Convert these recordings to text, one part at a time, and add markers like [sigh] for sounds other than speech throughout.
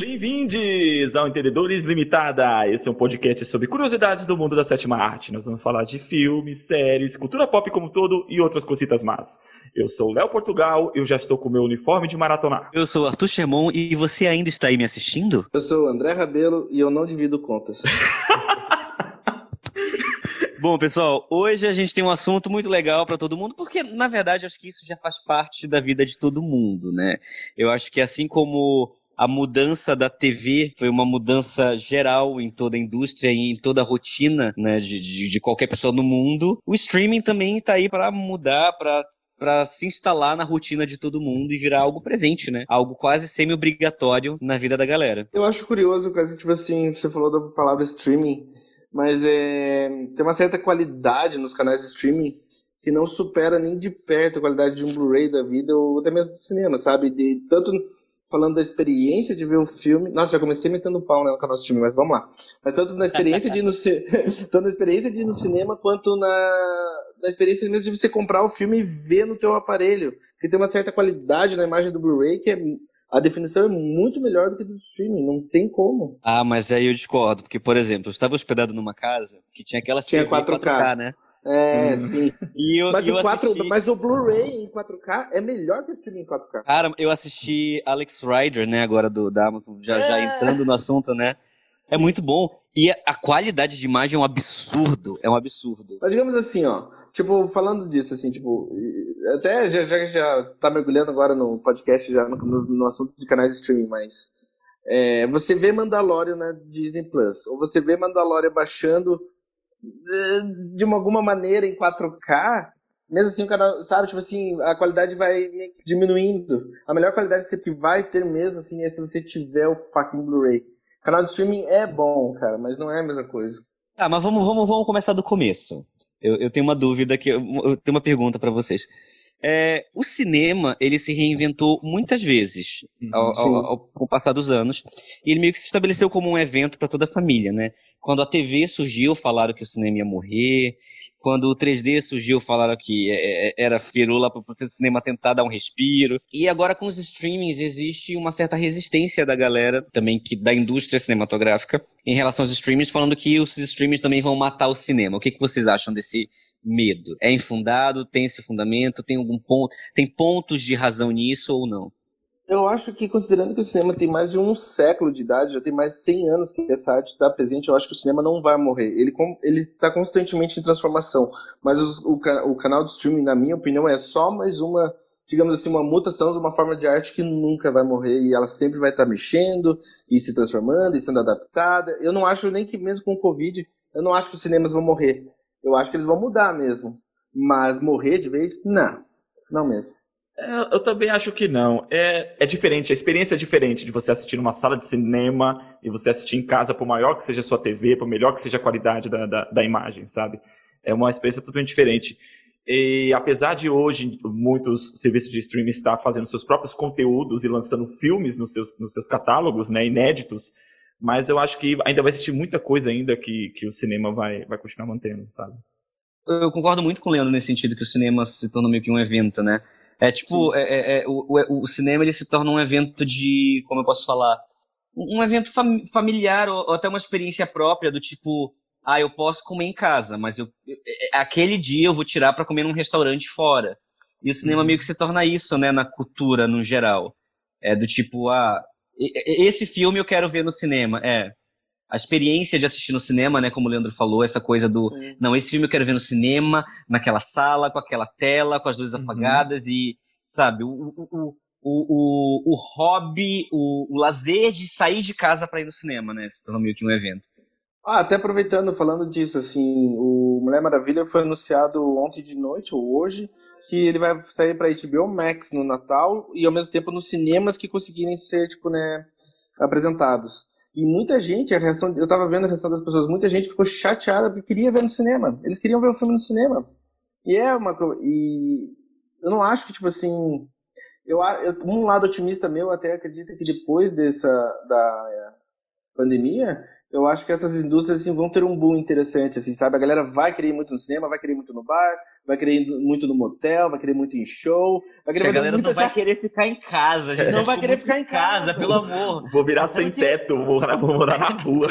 Bem-vindos ao Entendedores Limitada. Esse é um podcast sobre curiosidades do mundo da sétima arte. Nós vamos falar de filmes, séries, cultura pop como um todo e outras cositas más. Eu sou o Léo Portugal, eu já estou com o meu uniforme de maratonar. Eu sou o Arthur Sherman e você ainda está aí me assistindo? Eu sou o André Rabelo e eu não divido contas. [laughs] Bom, pessoal, hoje a gente tem um assunto muito legal para todo mundo, porque na verdade acho que isso já faz parte da vida de todo mundo, né? Eu acho que assim como a mudança da TV foi uma mudança geral em toda a indústria e em toda a rotina né, de, de, de qualquer pessoa no mundo. O streaming também está aí para mudar, para para se instalar na rotina de todo mundo e virar algo presente, né? Algo quase semi-obrigatório na vida da galera. Eu acho curioso, quase tipo assim, você falou da palavra streaming mas é, tem uma certa qualidade nos canais de streaming que não supera nem de perto a qualidade de um Blu-ray da vida ou até mesmo de cinema, sabe? De, tanto falando da experiência de ver o filme. Nossa, já comecei metendo pau né, no canal de streaming, mas vamos lá. Mas tanto na experiência de ir no, [laughs] tanto na experiência de ir no cinema quanto na, na experiência mesmo de você comprar o filme e ver no teu aparelho. Que tem uma certa qualidade na imagem do Blu-ray que é a definição é muito melhor do que do streaming, não tem como. Ah, mas aí eu discordo, porque, por exemplo, eu estava hospedado numa casa que tinha aquela tinha 4K. 4K, né? É, hum. sim. Eu, mas, eu o 4, assisti... mas o Blu-ray em 4K é melhor que o streaming em 4K. Cara, eu assisti Alex Rider, né, agora do, da Amazon, já, é. já entrando no assunto, né? É muito bom. E a qualidade de imagem é um absurdo. É um absurdo. Mas digamos assim, ó. Tipo, falando disso, assim, tipo, até já, já, já tá mergulhando agora no podcast, já no, no, no assunto de canais de streaming, mas é, você vê Mandalorian na Disney Plus, ou você vê Mandalorian baixando de uma, alguma maneira em 4K, mesmo assim o canal, sabe, tipo assim, a qualidade vai diminuindo. A melhor qualidade que vai ter mesmo, assim, é se você tiver o fucking Blu-ray. Canal de streaming é bom, cara, mas não é a mesma coisa. Tá, mas vamos, vamos, vamos começar do começo. Eu, eu tenho uma dúvida que eu, eu tenho uma pergunta para vocês. É, o cinema ele se reinventou muitas vezes uhum, ao, ao, ao, ao, passar dos anos e ele meio que se estabeleceu como um evento para toda a família, né? Quando a TV surgiu, falaram que o cinema ia morrer. Quando o 3D surgiu, falaram que é, é, era firula para o cinema tentar dar um respiro. E agora com os streamings existe uma certa resistência da galera, também que da indústria cinematográfica, em relação aos streamings, falando que os streamings também vão matar o cinema. O que, que vocês acham desse medo? É infundado? Tem esse fundamento? Tem algum ponto? Tem pontos de razão nisso ou não? Eu acho que, considerando que o cinema tem mais de um século de idade, já tem mais de 100 anos que essa arte está presente, eu acho que o cinema não vai morrer. Ele está constantemente em transformação. Mas o, o, canal de streaming, na minha opinião, é só mais uma, digamos assim, uma mutação de uma forma de arte que nunca vai morrer. E ela sempre vai estar tá mexendo e se transformando e sendo adaptada. Eu não acho nem que, mesmo com o Covid, eu não acho que os cinemas vão morrer. Eu acho que eles vão mudar mesmo. Mas morrer de vez, não. Não mesmo. É, eu também acho que não. É, é diferente, a experiência é diferente de você assistir numa sala de cinema e você assistir em casa, por maior que seja a sua TV, por melhor que seja a qualidade da, da, da imagem, sabe? É uma experiência totalmente diferente. E apesar de hoje muitos serviços de streaming estar fazendo seus próprios conteúdos e lançando filmes nos seus, nos seus catálogos, né, inéditos, mas eu acho que ainda vai existir muita coisa ainda que, que o cinema vai, vai continuar mantendo, sabe? Eu concordo muito com o Leandro nesse sentido que o cinema se torna meio que um evento, né? É tipo, é, é, é, o, o, cinema ele se torna um evento de, como eu posso falar, um evento fam familiar ou, ou, até uma experiência própria do tipo, ah, eu posso comer em casa, mas eu, é, é, aquele dia eu vou tirar para comer num restaurante fora. E o cinema uhum. meio que se torna isso, né, na cultura no geral. É do tipo, ah, esse filme eu quero ver no cinema. É, a experiência de assistir no cinema, né, como o Leandro falou, essa coisa do, Sim. não, esse filme eu quero ver no cinema, naquela sala, com aquela tela, com as luzes uhum. apagadas e, sabe, o, o, o, o, o hobby, o, o lazer de sair de casa para ir no cinema, né, se tornou meio que um evento. Ah, até aproveitando, falando disso, assim, o Mulher Maravilha foi anunciado ontem de noite, ou hoje, que ele vai sair para HBO Max no Natal e ao mesmo tempo nos cinemas que conseguirem ser, tipo, né, apresentados. E muita gente, a reação, eu tava vendo a reação das pessoas, muita gente ficou chateada porque queria ver no cinema. Eles queriam ver o filme no cinema. E é uma e eu não acho que tipo assim, eu, eu um lado otimista meu até acredita que depois dessa da pandemia, eu acho que essas indústrias assim, vão ter um boom interessante assim, sabe? A galera vai querer ir muito no cinema, vai querer ir muito no bar, vai querer ir muito no motel, vai querer muito em show, vai querer a galera muito não vai querer ficar em casa, gente. Não vai querer ficar em casa, pelo amor. Vou virar sem teto, vou morar, vou morar na [laughs] rua.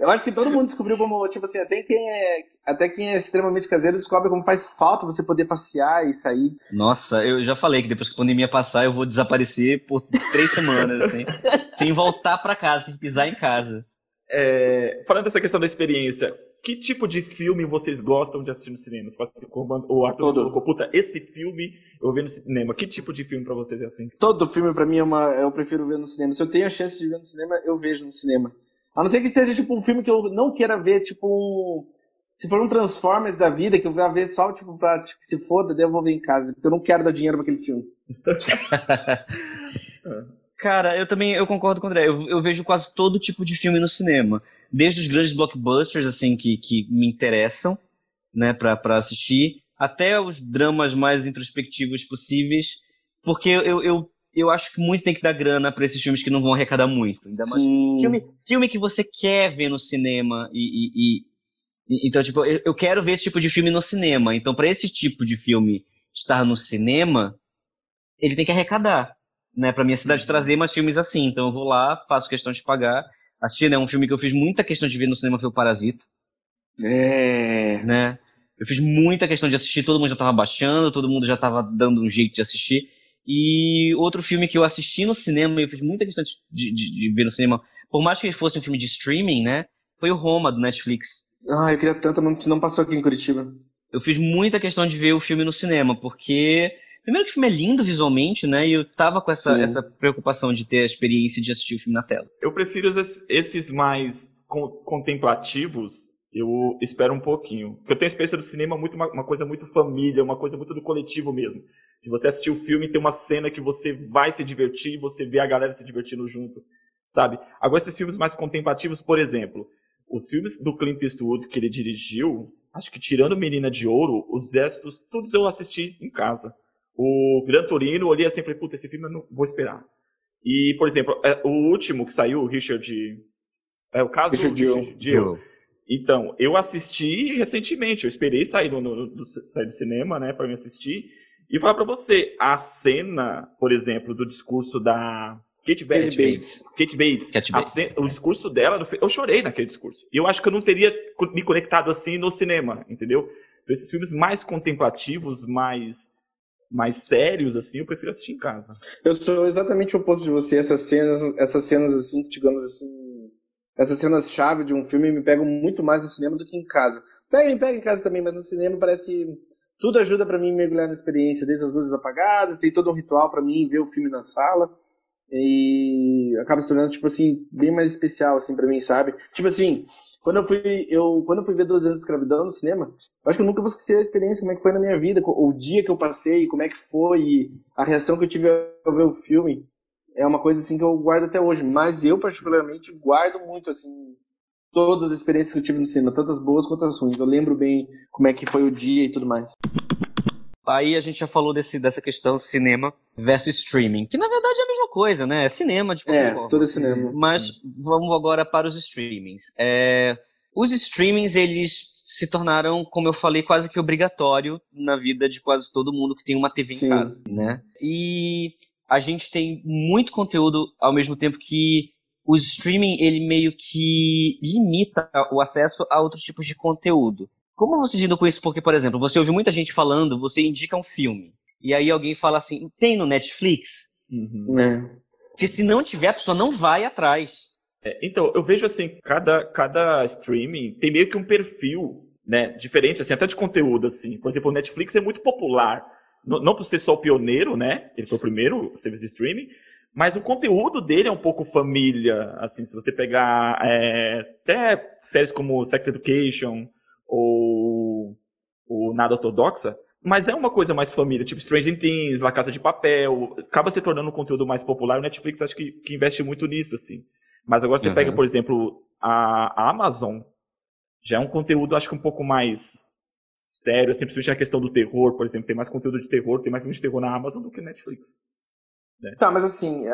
Eu acho que todo mundo descobriu como, tipo assim, até quem é, até quem é extremamente caseiro descobre como faz falta você poder passear e sair. Nossa, eu já falei que depois que a pandemia passar eu vou desaparecer por três semanas, assim, [laughs] sem voltar para casa, sem pisar em casa. É, falando dessa questão da experiência, que tipo de filme vocês gostam de assistir no cinema? O Arthur colocou, puta, esse filme eu vi no cinema. Que tipo de filme para vocês é assim? Todo filme para mim é uma, eu prefiro ver no cinema. Se eu tenho a chance de ver no cinema, eu vejo no cinema. A não ser que seja tipo um filme que eu não queira ver, tipo um. Se for um Transformers da vida, que eu vou ver só, tipo, pra tipo, que se foda, daí eu vou ver em casa. Porque eu não quero dar dinheiro pra aquele filme. [laughs] Cara, eu também eu concordo com o André. Eu, eu, vejo quase todo tipo de filme no cinema. Desde os grandes blockbusters, assim, que, que me interessam, né, pra assistir, até os dramas mais introspectivos possíveis. Porque eu, eu eu acho que muito tem que dar grana para esses filmes que não vão arrecadar muito. Ainda mais filme, filme que você quer ver no cinema e, e, e então tipo eu, eu, quero ver esse tipo de filme no cinema. Então para esse tipo de filme estar no cinema, ele tem que arrecadar, né? Para minha cidade trazer mais filmes assim. Então eu vou lá, faço questão de pagar. Assistir, né? Um filme que eu fiz muita questão de ver no cinema foi o Parasita. É. Né? Eu fiz muita questão de assistir, todo mundo já tava baixando, todo mundo já tava dando um jeito de assistir. E outro filme que eu assisti no cinema, e eu fiz muita questão de, de, de, ver no cinema, por mais que ele fosse um filme de streaming, né? Foi o Roma, do Netflix. Ah, eu queria tanto, não, não passou aqui em Curitiba. Eu fiz muita questão de ver o filme no cinema, porque. Primeiro que o filme é lindo visualmente, né? E eu tava com essa, essa preocupação de ter a experiência de assistir o filme na tela. Eu prefiro esses mais contemplativos eu espero um pouquinho. Porque eu tenho a experiência do cinema muito uma, uma, coisa muito família, uma coisa muito do coletivo mesmo. De você assistir o filme e ter uma cena que você vai se divertir e você vê a galera se divertindo junto, sabe? Agora, esses filmes mais contemplativos, por exemplo, os filmes do Clint Eastwood que ele dirigiu, acho que tirando Menina de Ouro, os restos, todos eu assisti em casa. O Gran Torino, olhei assim e falei, puta, esse filme eu não vou esperar. E, por exemplo, é, o último que saiu, o Richard... É o caso Richard Richard Gere. Então, eu assisti recentemente, eu esperei sair do, do, do sair do cinema, né, para me assistir, e falar para você, a cena, por exemplo, do discurso da Kate Bates, Kate Bates, Kate Bates, Kate Bates. Cena, o discurso dela, eu chorei naquele discurso. E eu acho que eu não teria me conectado assim no cinema, entendeu? Esses filmes mais contemplativos, mais mais sérios assim, eu prefiro assistir em casa. Eu sou exatamente o oposto de você, essas cenas, essas cenas assim, digamos assim, essas cenas-chave de um filme me pegam muito mais no cinema do que em casa. Pega, pega em casa também, mas no cinema parece que tudo ajuda para mim mergulhar na experiência, desde as luzes apagadas, tem todo um ritual para mim ver o filme na sala. E acaba se tornando, tipo assim, bem mais especial, assim, para mim, sabe? Tipo assim, quando eu fui, eu, quando eu fui ver 12 anos de escravidão no cinema, acho que eu nunca vou esquecer a experiência, como é que foi na minha vida, o dia que eu passei, como é que foi, a reação que eu tive ao ver o filme é uma coisa assim que eu guardo até hoje. Mas eu, particularmente, guardo muito, assim, todas as experiências que eu tive no cinema, tantas boas quanto as ruins. Eu lembro bem como é que foi o dia e tudo mais. Aí a gente já falou desse, dessa questão cinema versus streaming, que na verdade é a mesma coisa, né? É cinema de qualquer é, forma. todo é cinema. Mas Sim. vamos agora para os streamings. É, os streamings, eles se tornaram, como eu falei, quase que obrigatório na vida de quase todo mundo que tem uma TV Sim. em casa, né? E a gente tem muito conteúdo ao mesmo tempo que o streaming ele meio que limita o acesso a outros tipos de conteúdo. Como você lida com isso? Porque, por exemplo, você ouve muita gente falando, você indica um filme, e aí alguém fala assim, tem no Netflix? Uhum. É. Porque se não tiver, a pessoa não vai atrás. É, então, eu vejo assim, cada, cada streaming tem meio que um perfil, né, diferente, assim, até de conteúdo, assim. Por exemplo, o Netflix é muito popular não por ser só o pioneiro, né? Ele foi o primeiro serviço de streaming, mas o conteúdo dele é um pouco família, assim, se você pegar é, até séries como Sex Education ou, ou Nada Ortodoxa, mas é uma coisa mais família, tipo Stranger Things, La Casa de Papel, acaba se tornando um conteúdo mais popular. O Netflix acho que, que investe muito nisso, assim. Mas agora você uhum. pega, por exemplo, a, a Amazon, já é um conteúdo, acho que um pouco mais sério, assim, principalmente a questão do terror, por exemplo, tem mais conteúdo de terror, tem mais filme de terror na Amazon do que Netflix. Né? Tá, mas assim,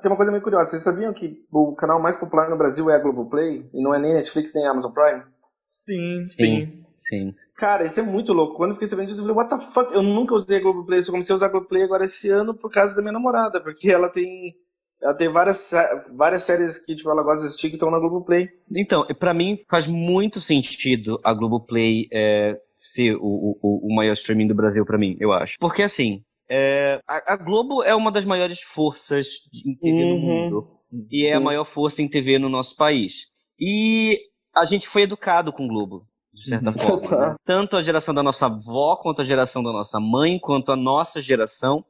tem uma coisa meio curiosa. Vocês sabiam que o canal mais popular no Brasil é a Globoplay? E não é nem Netflix nem Amazon Prime? Sim, sim. Sim. Cara, isso é muito louco. Quando eu fiquei sabendo disso, eu falei, what the fuck? Eu nunca usei a Globoplay, eu só comecei a usar Globoplay agora esse ano por causa da minha namorada, porque ela tem. Ela tem várias, várias séries que tipo, ela gosta de assistir que estão na Globoplay. Então, para mim faz muito sentido a Globoplay é, ser o, o, o maior streaming do Brasil para mim, eu acho. Porque assim, é, a, a, Globo é uma das maiores forças em TV uhum. no mundo. E Sim. é a maior força em TV no nosso país. E a gente foi educado com Globo de certa uhum. forma. Né? Tanto a geração da nossa avó, quanto a geração da nossa mãe, quanto a nossa geração.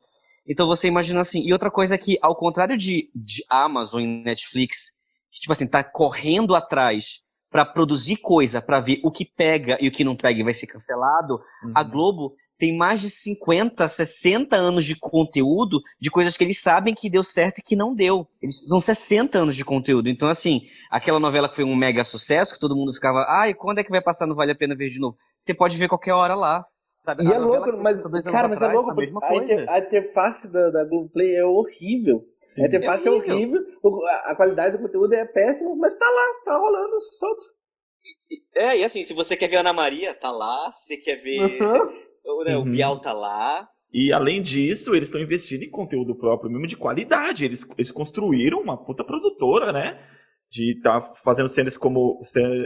Então você imagina assim. E outra coisa é que, ao contrário de, de Amazon e Netflix, que, tipo assim, tá correndo atrás para produzir coisa, para ver o que pega e o que não pega e vai ser cancelado, uhum. a Globo tem mais de 50, 60 anos de conteúdo de coisas que eles sabem que deu certo e que não deu. Eles são 60 anos de conteúdo. Então, assim, aquela novela que foi um mega sucesso, que todo mundo ficava, ai, quando é que vai passar no Vale a Pena Ver de novo? Você pode ver qualquer hora lá. Sabe? E a é louco, mas, cara, mas é louco, a, mesma coisa. a interface da, da Google Play é horrível. Sim, a interface é horrível, é horrível a, a qualidade do conteúdo é péssima, mas tá lá, tá rolando solto. É, e assim, se você quer ver Ana Maria, tá lá. Se você quer ver uhum. Né, uhum. O Bial tá lá. E além disso, eles estão investindo em conteúdo próprio, mesmo de qualidade. Eles, eles construíram uma puta produtora, né? De estar tá fazendo séries como,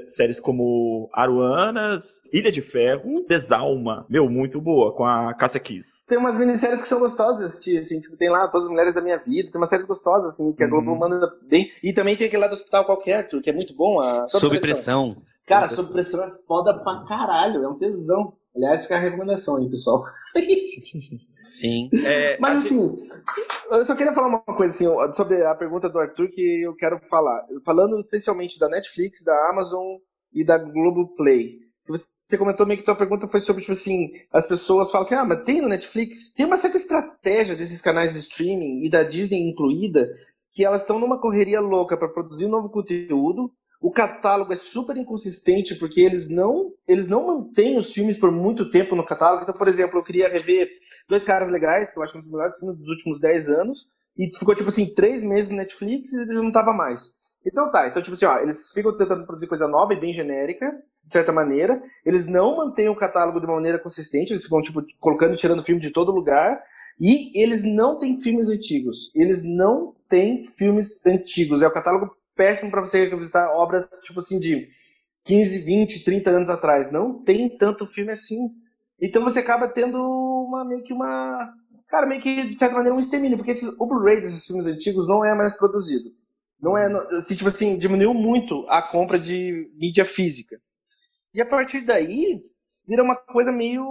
séries como Aruanas, Ilha de Ferro, Desalma. Meu, muito boa, com a Cássia Kiss. Tem umas minisséries que são gostosas de assistir, assim, tipo, tem lá Todas as Mulheres da Minha Vida, tem umas séries gostosas, assim, que a Globo uhum. manda bem. E também tem aquele lá do Hospital Qualquer, que é muito bom. A... Sob, pressão. pressão. Cara, Sob Pressão é foda pra caralho, é um tesão. Aliás, fica a recomendação aí, pessoal. [laughs] Sim. É, Mas assim, eu só queria falar uma coisa assim, sobre a pergunta do Arthur que eu quero falar. Falando especialmente da Netflix, da Amazon e da Globoplay. Você comentou meio que tua pergunta foi sobre, tipo assim, as pessoas falam assim, ah, mas tem no Netflix? Tem uma certa estratégia desses canais de streaming, e da Disney incluída, que elas estão numa correria louca para produzir um novo conteúdo, o catálogo é super inconsistente porque eles não eles não mantêm os filmes por muito tempo no catálogo. Então, por exemplo, eu queria rever Dois Caras Legais, que eu acho um dos melhores filmes dos últimos 10 anos, e ficou, tipo assim, três meses no Netflix e ele não tava mais. Então tá, então tipo assim, ó, eles ficam tentando produzir coisa nova e bem genérica, de certa maneira. Eles não mantêm o catálogo de uma maneira consistente, eles ficam, tipo, colocando e tirando filme de todo lugar. E eles não têm filmes antigos. Eles não têm filmes antigos. É o catálogo péssimo para você revisitar obras, tipo assim, de 15, 20, 30 anos atrás. Não tem tanto filme assim. Então você acaba tendo uma meio que uma. Cara, meio que, de certa maneira, um extermínio, porque esses, o Blu-ray desses filmes antigos não é mais produzido. Não é. Assim, tipo assim, diminuiu muito a compra de mídia física. E a partir daí, vira uma coisa meio.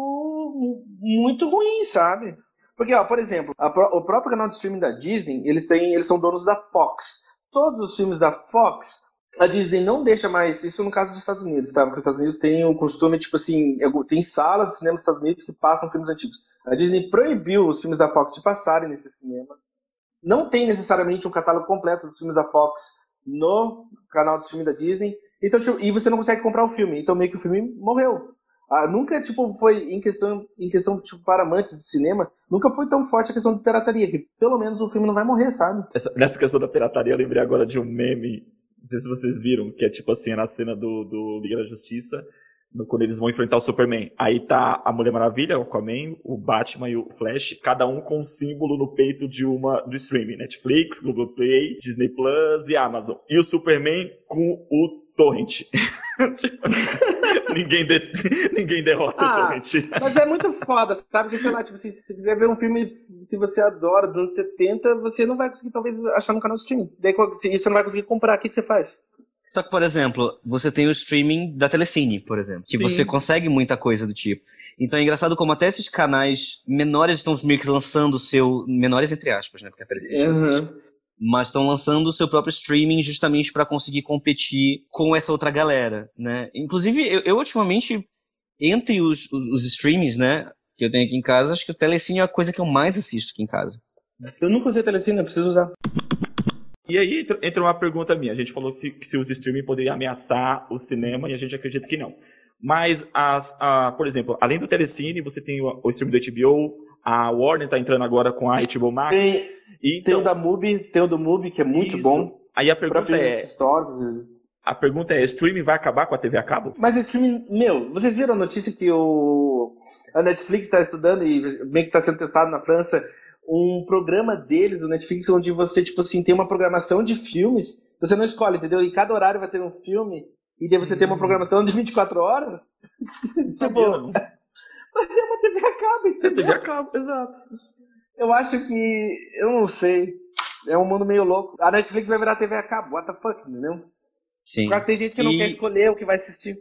muito ruim, sabe? Porque, ó, por exemplo, a, o próprio canal de streaming da Disney, eles têm. Eles são donos da Fox todos os filmes da Fox, a Disney não deixa mais, isso no caso dos Estados Unidos, tá? Porque os Estados Unidos têm o costume, tipo assim, tem salas de cinema nos Estados Unidos que passam filmes antigos. A Disney proibiu os filmes da Fox de passarem nesses cinemas. Não tem necessariamente um catálogo completo dos filmes da Fox no canal de filme da Disney. Então, tipo, e você não consegue comprar o filme. Então, meio que o filme morreu. Ah, nunca, tipo, foi em questão, em questão, tipo, para amantes de cinema, nunca foi tão forte a questão de pirataria, que pelo menos o filme não vai morrer, sabe? Essa, nessa questão da pirataria, eu lembrei agora de um meme, não sei se vocês viram, que é tipo assim, na cena do, do Liga da Justiça, no, quando eles vão enfrentar o Superman. Aí tá a Mulher Maravilha, o Aquaman, o Batman e o Flash, cada um com um símbolo no peito de uma do streaming, Netflix, Google Play, Disney Plus e Amazon. E o Superman com o torrent. [laughs] ninguém, de... ninguém derrota ah, o torrent. Mas é muito foda, sabe? Que, sei lá, tipo, se você quiser ver um filme que você adora dos anos 70, você não vai conseguir, talvez, achar no canal streaming. Daí você não vai conseguir comprar, o que, que você faz? Só que, por exemplo, você tem o streaming da Telecine, por exemplo, que Sim. você consegue muita coisa do tipo. Então é engraçado como até esses canais menores estão meio que lançando o seu. Menores entre aspas, né? Porque a Telecine. Uhum mas estão lançando o seu próprio streaming justamente para conseguir competir com essa outra galera, né? Inclusive, eu, eu ultimamente, entre os, os, os, streamings, né, que eu tenho aqui em casa, acho que o Telecine é a coisa que eu mais assisto aqui em casa. Eu nunca usei Telecine, eu preciso usar. E aí entra uma pergunta minha. A gente falou se, se os streaming poderiam ameaçar o cinema e a gente acredita que não. Mas, as, a, por exemplo, além do Telecine, você tem o, o streaming do HBO, a Warner tá entrando agora com a HBO Max. Tem, então, tem o da Mubi, tem o do Mubi, que é muito isso. bom. Aí a pergunta é... Históricos. A pergunta é: streaming vai acabar com a TV a cabo? Mas streaming, meu, vocês viram a notícia que o a Netflix está estudando e meio que está sendo testado na França um programa deles, o Netflix, onde você, tipo assim, tem uma programação de filmes, você não escolhe, entendeu? E cada horário vai ter um filme, e daí você tem uma programação de 24 horas. [laughs] tipo, mas é uma TV a cabo, entendeu? É TV a cabo, exato. Eu acho que, eu não sei, é um mundo meio louco. A Netflix vai virar TV a cabo, what the fuck, entendeu? Sim. Por tem gente que não E- quer escolher o que vai assistir.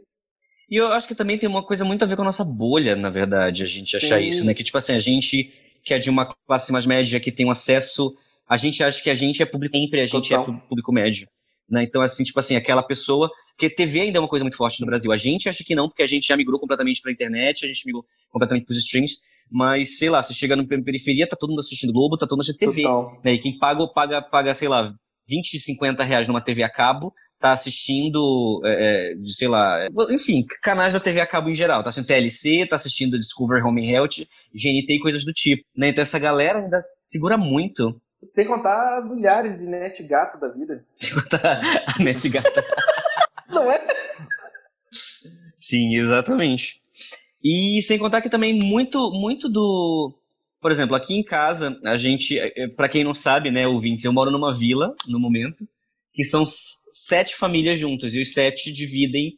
E eu acho que também tem uma coisa muito a ver com a nossa bolha, na verdade, a gente achar Sim. isso, né? Que, tipo assim, a gente que é de uma classe mais média, que tem um acesso. A gente acha que a gente é público, sempre a gente Total. é público médio. Né? Então, assim, tipo assim, aquela pessoa. Porque TV ainda é uma coisa muito forte no Brasil. A gente acha que não, porque a gente já migrou completamente pra internet, a gente migrou completamente pros streams. Mas, sei lá, você chega na periferia, tá todo mundo assistindo Globo, tá todo mundo assistindo TV. Total. né? E quem paga, paga, paga, sei lá, 20, 50 reais numa TV a cabo, tá assistindo, é, é, de, sei lá, é, enfim, canais da TV a cabo em geral. Tá assistindo TLC, tá assistindo Discovery Home and Health, GNT e coisas do tipo. Né? Então essa galera ainda segura muito. Sem contar as milhares de net gato da vida. [laughs] Se contar a net gata. Não é? Sim, exatamente. E sem contar que também muito, muito do. Por exemplo, aqui em casa, a gente, para quem não sabe, né, ouvintes, eu moro numa vila no momento, que são sete famílias juntas, e os sete dividem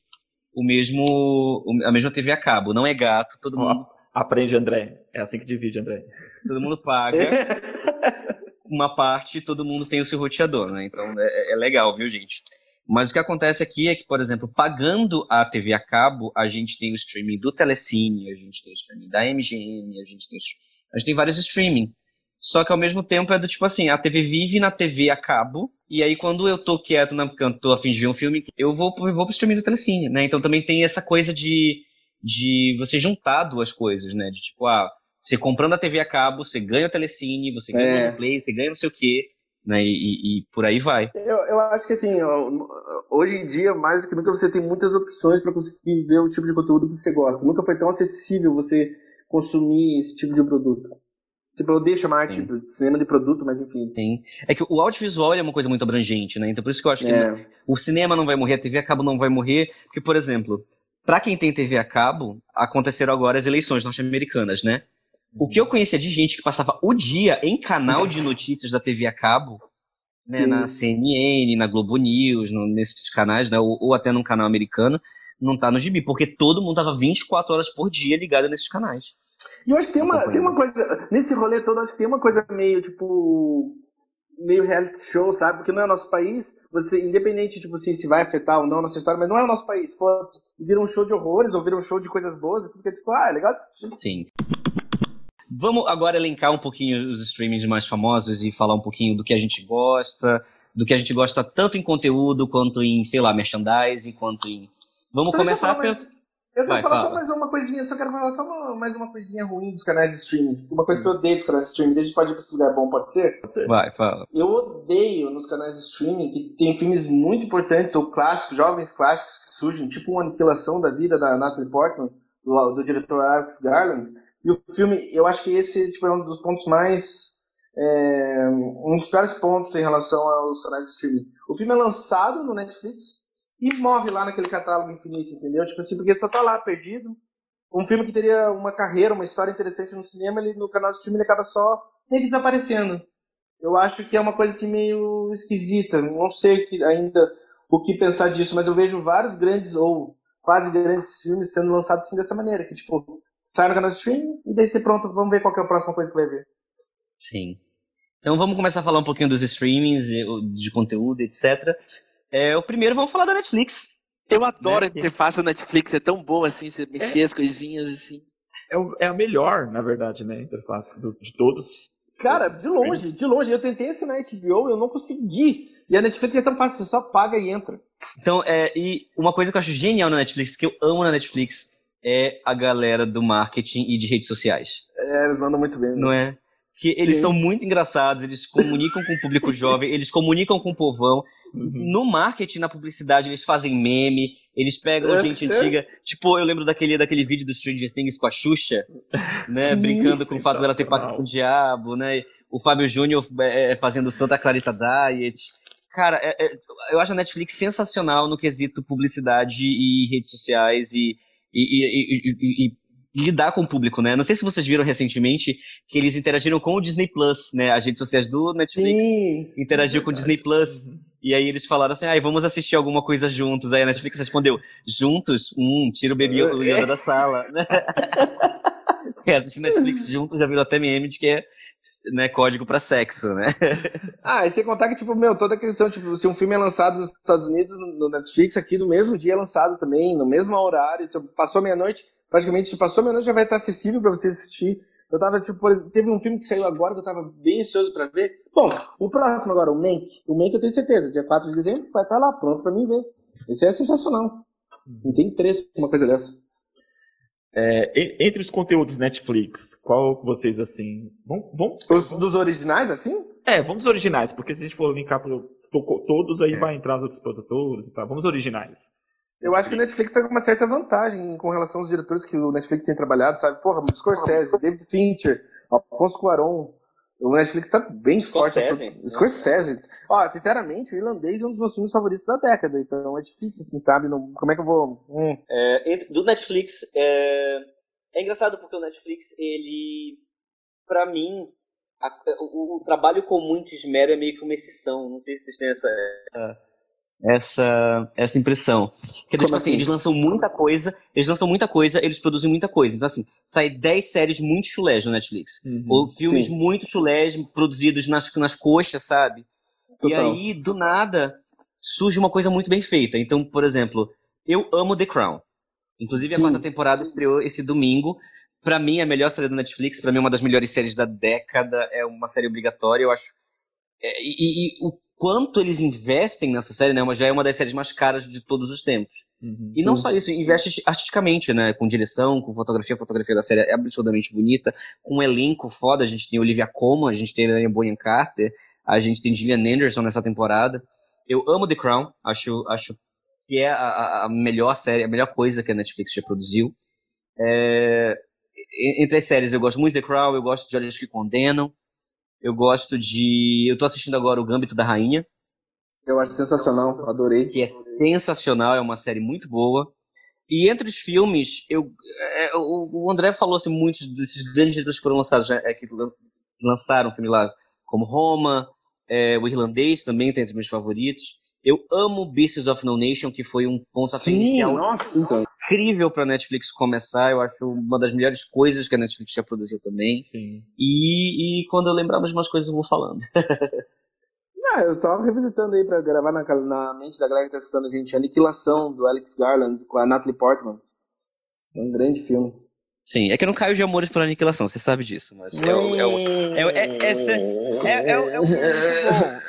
o mesmo, a mesma TV a cabo. Não é gato, todo mundo, Aprende, André. É assim que divide, André. todo mundo paga [laughs] uma parte, todo mundo tem o seu roteador, né? Então é, é legal, viu, gente? Mas o que acontece aqui é que, por exemplo, pagando a TV a cabo, a gente tem o streaming do Telecine, a gente tem o streaming da MGM, a gente tem, a gente tem vários streaming. Só que ao mesmo tempo é do tipo assim, a TV vive na TV a cabo, e aí quando eu tô quieto na tô a fim de ver um filme, eu vou, pro- eu vou pro streaming do Telecine, né? Então também tem essa coisa de, de você juntar duas coisas, né? De tipo, ah, você comprando a TV a cabo, você ganha o Telecine, você ganha É. o Play, você ganha não sei o quê, né? E, e- e por aí vai. Eu, eu acho que assim, ó, hoje em dia, mais do que nunca, você tem muitas opções para conseguir ver o tipo de conteúdo que você gosta. Nunca foi tão acessível você consumir esse tipo de produto. Tipo, eu odeio chamar tipo, de cinema de produto, mas enfim. Tem. É que o audiovisual é uma coisa muito abrangente, né? Então por isso que eu acho que É, o cinema não vai morrer, a TV a cabo não vai morrer, porque, por exemplo, pra quem tem TV a cabo, aconteceram agora as eleições norte-americanas, né? O que eu conhecia de gente que passava o dia em canal de notícias da TV a cabo, né, na CNN, na Globo News, no- nesses canais, né, ou, ou até num canal americano, não tá no gibi, porque todo mundo tava 24 horas por dia ligado nesses canais. E eu acho que tem uma, tem uma coisa, nesse rolê todo, acho que tem uma coisa meio, tipo, meio reality show, sabe? Porque não é o nosso país, você, independente, tipo assim, se vai afetar ou não a nossa história, mas não é o nosso país, foda-se. Vira um show de horrores ou vira um show de coisas boas, você fica tipo, ah, é legal. Sim. Vamos agora elencar um pouquinho os streamings mais famosos e falar um pouquinho do que a gente gosta, do que a gente gosta tanto em conteúdo quanto em, sei lá, merchandising, quanto em. Vamos Só eu começar falar pelo. mais- Eu quero Vai, falar só fala. mais uma coisinha, só quero falar só uma- mais uma coisinha ruim dos canais de streaming. Uma coisa que eu odeio dos canais de streaming, a gente pode ir pra esse lugar bom, pode ser? Pode ser? Vai, fala. Eu odeio nos canais de streaming que tem filmes muito importantes ou clássicos, jovens clássicos que surgem, tipo uma aniquilação da vida da Natalie Portman, do, do diretor Alex Garland. E o filme, eu acho que esse tipo, é um dos pontos mais. é, um dos piores pontos em relação aos canais de streaming. O filme é lançado no Netflix e morre lá naquele catálogo infinito, entendeu? Tipo assim, porque só tá lá perdido. Um filme que teria uma carreira, uma história interessante no cinema, ele, no canal de streaming ele acaba só desaparecendo. Eu acho que é uma coisa assim meio esquisita. Não sei que- ainda o que pensar disso, mas eu vejo vários grandes ou quase grandes filmes sendo lançados assim dessa maneira, que tipo, sai no canal de streaming e daí você pronto, vamos ver qual que é a próxima coisa que vai ver. Sim. Então vamos começar a falar um pouquinho dos streamings, de conteúdo, etc. É, o primeiro vamos falar da Netflix. Eu adoro Né? a interface da Netflix, é tão boa assim, você mexer as coisinhas assim. É, o- é a melhor, na verdade, né? Interface do- de todos. Cara, de longe, de longe. Eu tentei assinar a HBO, eu não consegui. E a Netflix é tão fácil, você só paga e entra. Então, é, e uma coisa que eu acho genial na Netflix, que eu amo na Netflix, é a galera do marketing e de redes sociais. É, eles mandam muito bem. né? Não é? Que eles Sim. são muito engraçados, eles comunicam com o público [laughs] jovem, eles comunicam com o povão. Uhum. No marketing, na publicidade, eles fazem meme, eles pegam É, gente é. antiga. Tipo, eu lembro daquele, daquele vídeo do Stranger Things com a Xuxa, né? Sim, brincando com o fato dela ter pacto com o diabo, né? O Fábio Júnior é, fazendo Santa Clarita Diet. Cara, é, é, eu acho a Netflix sensacional no quesito publicidade e redes sociais e, e, e, e, lidar com o público, né? Não sei se vocês viram recentemente que eles interagiram com o Disney Plus, né? As redes sociais do Netflix Sim, interagiu é com o Disney Plus. Uhum. E aí eles falaram assim, ah, vamos assistir alguma coisa juntos. Aí a Netflix respondeu, juntos? Hum, tira o bebê o Yoda da sala. [laughs] é, assistir Netflix juntos já virou até meme de que é né, código para sexo, né? [laughs] ah, e sem contar que, tipo, meu, toda a questão, tipo, se um filme é lançado nos Estados Unidos, no Netflix, aqui no mesmo dia é lançado também, no mesmo horário, tipo, passou meia-noite, praticamente, se passou meia-noite já vai estar acessível para você assistir. Eu tava, tipo, exemplo, teve um filme que saiu agora que eu tava bem ansioso pra ver. Bom, o próximo agora, o Mank. O Mank eu tenho certeza, dia 4 de dezembro vai estar lá pronto pra mim ver. Esse é sensacional. Não tem preço uma coisa dessa. É, entre os conteúdos Netflix, qual vocês assim. Vão, vão, os dos originais, assim? É, vamos os originais, porque se a gente for linkar pro, todos, aí é. vai entrar os outros produtores e tal. Vamos originais. Eu acho que o Netflix tem uma certa vantagem com relação aos diretores que o Netflix tem trabalhado, sabe? Porra, Scorsese, [laughs] David Fincher, Alfonso Cuarón. O Netflix tá bem Scorsese. forte. Scorsese. Ó, sinceramente, o Irlandês é um dos meus filmes favoritos da década, então é difícil, assim, sabe? Não, como é que eu vou... Hum. É, do Netflix, é... é engraçado porque o Netflix, ele... Pra mim, a, o, o, trabalho com muito esmero é meio que uma exceção. Não sei se vocês têm essa... É essa, essa impressão. Que tipo assim, assim, eles lançam muita coisa, eles lançam muita coisa, eles produzem muita coisa. Então, assim, sai 10 séries muito chulés no Netflix. Uhum, ou filmes sim. muito chulés produzidos nas, nas coxas, sabe? Total. E aí, do nada, surge uma coisa muito bem feita. Então, por exemplo, eu amo The Crown. Inclusive, sim. a quarta temporada estreou esse domingo. Pra mim, a melhor série da Netflix, pra mim, uma das melhores séries da década. É uma série obrigatória, eu acho. É, e, e, o quanto eles investem nessa série, né? Já é uma das séries mais caras de todos os tempos. Uhum, e não só isso, investe artisticamente, né? Com direção, com fotografia. A fotografia da série é absurdamente bonita. Com um elenco foda. A gente tem Olivia Colman, a gente tem Daniel Boyan Carter, a gente tem Gillian Anderson nessa temporada. Eu amo The Crown. Acho, acho que é a, a melhor série, a melhor coisa que a Netflix já produziu. É... Entre as séries, eu gosto muito de The Crown, eu gosto de Olhos que Condenam. Eu gosto de. Eu tô assistindo agora o Gambito da Rainha. Eu acho sensacional, adorei. Que é sensacional, é uma série muito boa. E entre os filmes, eu, é, o André falou assim, muitos desses grandes diretores que foram lançados, né, é, que lançaram um filme lá, como Roma, é, o Irlandês também tem entre meus favoritos. Eu amo Beasts of No Nation, que foi um ponto Sim, inicial nossa incrível para Netflix começar. Eu acho uma das melhores coisas que a Netflix já produziu também. Sim. E, e quando eu lembrar mais umas coisas, eu vou falando. [laughs] Não, eu tava revisitando aí pra gravar na, na mente da galera que tá assistindo a gente Aniquilação, do Alex Garland, com a Natalie Portman. É um grande filme. Sim, é que eu não caio de amores por aniquilação, você sabe disso, mas é, é, é, é, um filme muito bom.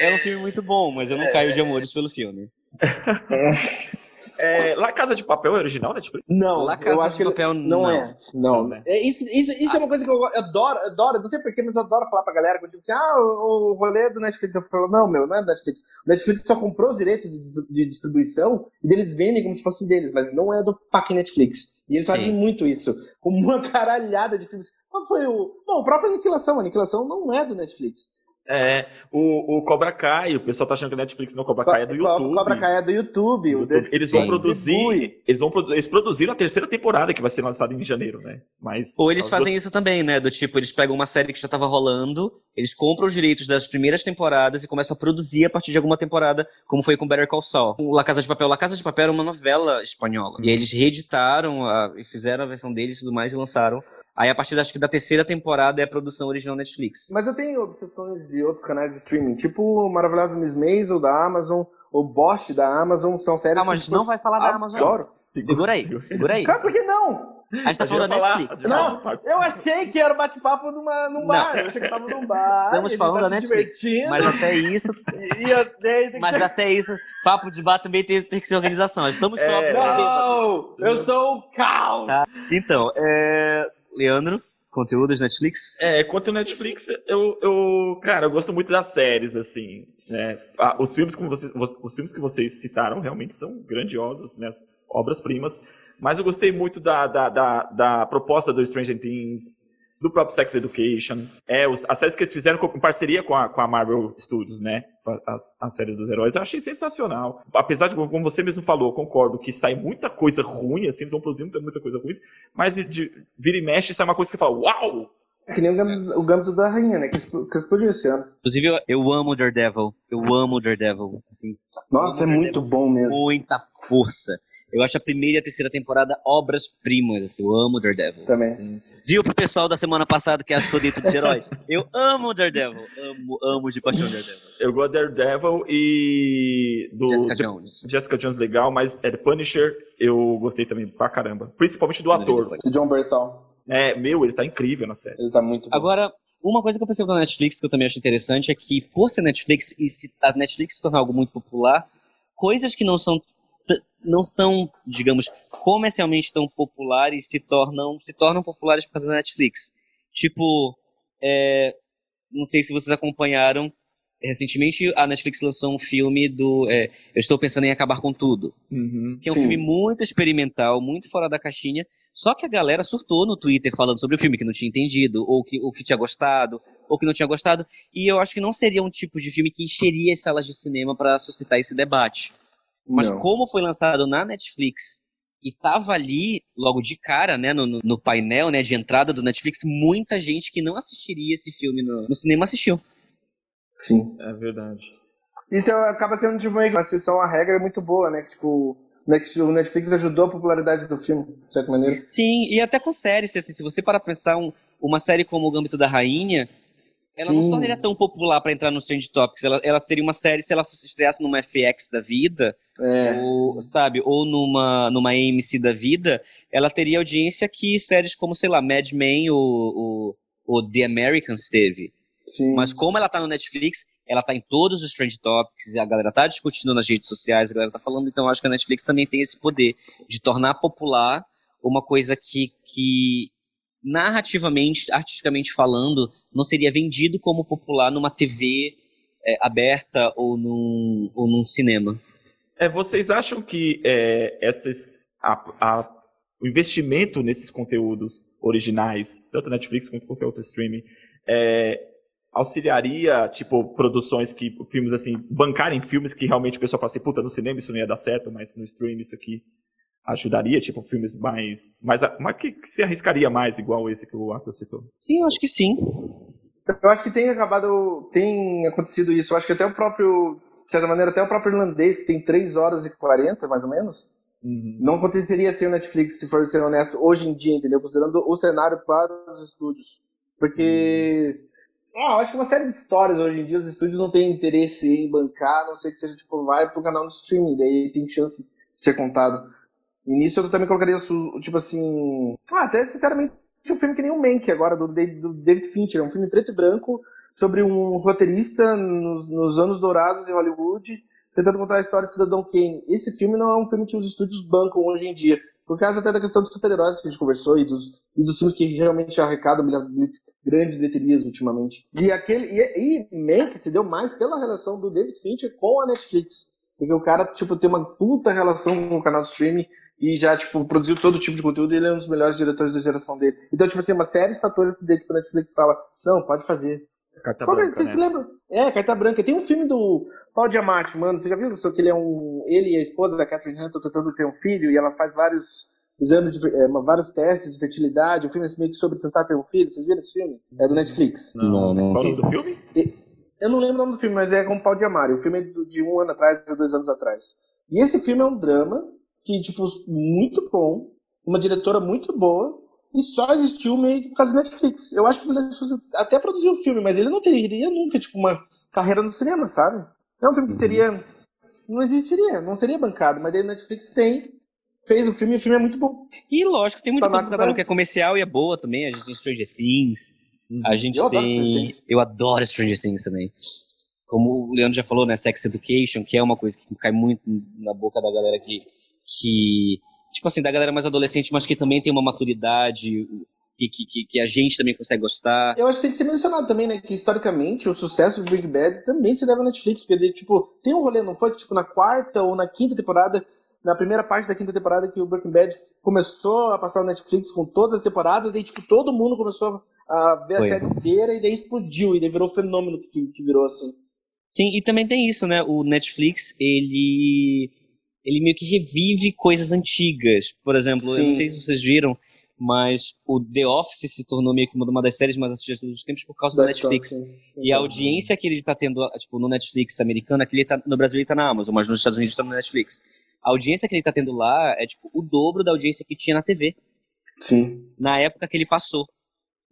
É um filme muito bom, mas eu não caio de amores pelo filme. [laughs] [laughs] É, La Casa de Papel é original Netflix? Não, La Casa eu acho de Papel não, não é. Não, né? É, isso, isso, isso é uma coisa que eu adoro, adoro, não sei porquê, mas eu adoro falar pra galera quando digo assim, ah, o, o rolê do Netflix. Eu falo, não, meu, não é do Netflix. O Netflix só comprou os direitos de, de distribuição e eles vendem como se fossem deles, mas não é do fucking Netflix. E eles Sim. fazem muito isso, com uma [laughs] caralhada de filmes. Qual foi o. Bom, o próprio Aniquilação. A Aniquilação não é do Netflix. É, o, o Cobra Kai, o pessoal tá achando que a Netflix não, Cobra Kai é do YouTube. O Cobra Kai é do YouTube. YouTube. Eles vão produzir, eles vão eles produziram a terceira temporada que vai ser lançada em janeiro, né? Mas Ou eles fazem isso também, né, do tipo, eles pegam uma série que já tava rolando, eles compram os direitos das primeiras temporadas e começam a produzir a partir de alguma temporada, como foi com Better Call Saul. O La Casa de Papel, La Casa de Papel era uma novela espanhola. E eles reeditaram a, e fizeram a versão deles e tudo mais e lançaram Aí, a partir acho que da terceira temporada é a produção original Netflix. Mas eu tenho obsessões de outros canais de streaming, tipo o Maravilhoso Miss Maisel da Amazon, o Bosch da Amazon, são séries ah, mas que... não vai falar da Amazon. Adoro. Segura, aí, segura aí. Cara, por que não? A gente tá falando da Netflix. Não, eu achei que era bate-papo numa, num bar. Eu achei que tava num bar. Estamos falando tá da Netflix. Mas até isso. [laughs] eu, mas ser... até isso, papo de bar também tem, tem que ser organização. Estamos só. É... Não! Eu sou o caos! Tá. Então, é... Leandro? Conteúdos Netflix? É, quanto Netflix, eu, eu, cara, eu gosto muito das séries, assim, né? Ah, os filmes como vocês, os filmes que vocês citaram realmente são grandiosos, né? Obras-primas. Mas eu gostei muito da, da, da, da, proposta do Stranger Things. Do próprio Sex Education, é, os, as séries que eles fizeram em parceria com a, com a Marvel Studios, né? As, a série dos heróis, eu achei sensacional. Apesar de, como você mesmo falou, eu concordo que sai muita coisa ruim, assim, eles vão produzindo muita coisa ruim, mas de, de vira e mexe sai uma coisa que você fala, uau! É que nem o Gâmbito, o Gâmbito da Rainha, né? Que, que explodiu esse ano. Inclusive, eu, eu amo Daredevil. Eu amo Daredevil. Assim, Nossa, é amo muito Daredevil. bom mesmo. Muita força. Eu acho a primeira e a terceira temporada obras-primas. Assim, eu amo Daredevil. Também. Viu pro pessoal da semana passada que achou dentro de herói? [laughs] Eu amo Daredevil. Amo, amo de paixão Daredevil. Eu gosto de Daredevil e do Jessica Jones. Jessica Jones legal, mas é The Punisher eu gostei também pra caramba. Principalmente do ator. E John Berthal. É, meu, ele tá incrível na série. Ele tá muito bom. Agora, uma coisa que eu percebo na Netflix que eu também acho interessante é que, por ser Netflix e se a Netflix se tornar algo muito popular, coisas que não são não são, digamos, comercialmente tão populares se tornam se tornam populares por causa da Netflix. Tipo, é, não sei se vocês acompanharam recentemente a Netflix lançou um filme do é, Eu Estou Pensando em Acabar com Tudo Uhum. que é um Sim. filme muito experimental, muito fora da caixinha. Só que a galera surtou no Twitter falando sobre o filme que não tinha entendido, ou que, ou que tinha gostado, ou que não tinha gostado. E eu acho que não seria um tipo de filme que encheria as salas de cinema para suscitar esse debate. Mas Não. como foi lançado na Netflix e tava ali logo de cara, né, no, no- painel, né, de entrada do Netflix, muita gente que não assistiria esse filme no, no cinema assistiu. Sim. É verdade. Isso acaba sendo tipo meio que uma exceção à regra muito boa, né? Que tipo, o Netflix ajudou a popularidade do filme, de certa maneira. Sim, e até com séries, assim, se você parar pra pensar um- uma série como O Gambito da Rainha, ela não se Sim. tornaria tão popular pra entrar nos Trend Topics. Ela, ela seria uma série se ela fosse estreasse numa FX da vida, É. ou, sabe, ou numa, numa AMC da vida, ela teria audiência que séries como, sei lá, Mad Men ou, ou, ou The Americans teve. Sim. Mas como ela tá no Netflix, ela tá em todos os Trend Topics, e a galera tá discutindo nas redes sociais, a galera tá falando, então eu acho que a Netflix também tem esse poder de tornar popular uma coisa que, que narrativamente, artisticamente falando, não seria vendido como popular numa TV é, aberta ou num, ou num cinema. É, vocês acham que é, essas, a- a- o investimento nesses conteúdos originais, tanto Netflix quanto qualquer outro streaming, é, auxiliaria, tipo, produções que, filmes assim, bancarem filmes que realmente o pessoal fala assim, puta, no cinema isso não ia dar certo, mas no streaming isso aqui ajudaria, tipo, filmes mais, mais, mais que, que se arriscaria mais, igual esse que o Arthur citou. Sim, eu acho que sim. Eu acho que tem acabado, tem acontecido isso. Eu acho que até o próprio, de certa maneira, até o próprio irlandês, que tem 3 horas e 40, mais ou menos, Uhum. não aconteceria sem o Netflix, se for ser honesto, hoje em dia, entendeu? Considerando o cenário para os estúdios. Porque. Ah, eu acho que uma série de histórias hoje em dia, os estúdios não têm interesse em bancar, a não sei que seja, tipo, vai pro canal no streaming, daí tem chance de ser contado. E nisso eu também colocaria, tipo assim. Ah, até sinceramente, um filme que nem o Mank agora, do David, do Fincher, é um filme preto e branco sobre um roteirista nos, nos anos dourados de Hollywood tentando contar a história do Cidadão Kane. Esse filme não é um filme que os estúdios bancam hoje em dia. Por causa até da questão dos super-heróis que a gente conversou e dos, e dos filmes que realmente arrecadam grandes bilheterias ultimamente. E aquele e, e Mank se deu mais pela relação do David Fincher com a Netflix. Porque o cara, tipo, tem uma puta relação com o canal de streaming e já, tipo, produziu todo tipo de conteúdo e ele é um dos melhores diretores da geração dele. Então, tipo assim, uma série de fatores dele que a Netflix fala, não, pode fazer. Carta Qual é- branca, Você né? se lembra? É, Carta Branca. Tem um filme do Paul Diamante, mano. Você já viu só que ele é um. Ele e a esposa da Catherine Hunter tentando ter um filho e ela faz vários exames, de, é, vários testes de fertilidade. O filme é meio que sobre tentar ter um filho. Vocês viram esse filme? É do Netflix. Não, Não, não. Qual o nome do filme? Eu não lembro o nome do filme, mas é com o Paul Diamante. O filme é de um ano atrás, de dois anos atrás. E esse filme é um drama que, tipo, muito bom. Uma diretora muito boa. E só existiu meio que por causa do Netflix. Eu acho que o Netflix até produziu o filme, mas ele não teria nunca, tipo, uma carreira no cinema, sabe? É um filme que seria. Não existiria, não seria bancado, mas daí o Netflix tem, fez o filme e o filme é muito bom. E lógico, tem muita Tá coisa catálogo que é comercial e é boa também. A gente tem Stranger Things. A gente Eu adoro tem. Stranger Things. Eu adoro Stranger Things também. Como o Leandro já falou, né? Sex Education, que é uma coisa que cai muito na boca da galera que. Que tipo assim, da galera mais adolescente, mas que também tem uma maturidade. Que, que, que- a gente também consegue gostar. Eu acho que tem que ser mencionado também, né? Que historicamente o sucesso do Big Bad também se deve à Netflix, porque tipo, tem um rolê, não foi que tipo na quarta ou na quinta temporada, na primeira parte da quinta temporada que o Breaking Bad começou a passar no Netflix com todas as temporadas, daí tipo todo mundo começou a ver a Foi. série inteira e daí explodiu, e daí virou o fenômeno que, que virou assim. Sim, e também tem isso, né? O Netflix, ele ele meio que revive coisas antigas. Por exemplo, eu não Sim. sei se vocês viram, mas o The Office se tornou meio que uma das séries mais assistidas todos os tempos por causa Da Netflix. sim. E a audiência que ele tá tendo, tipo, no Netflix americano, é que ele tá, no Brasil ele tá na Amazon, mas nos Estados Unidos tá no Netflix. A audiência que ele tá tendo lá é, tipo, o dobro da audiência que tinha na TV, Sim. na época que ele passou.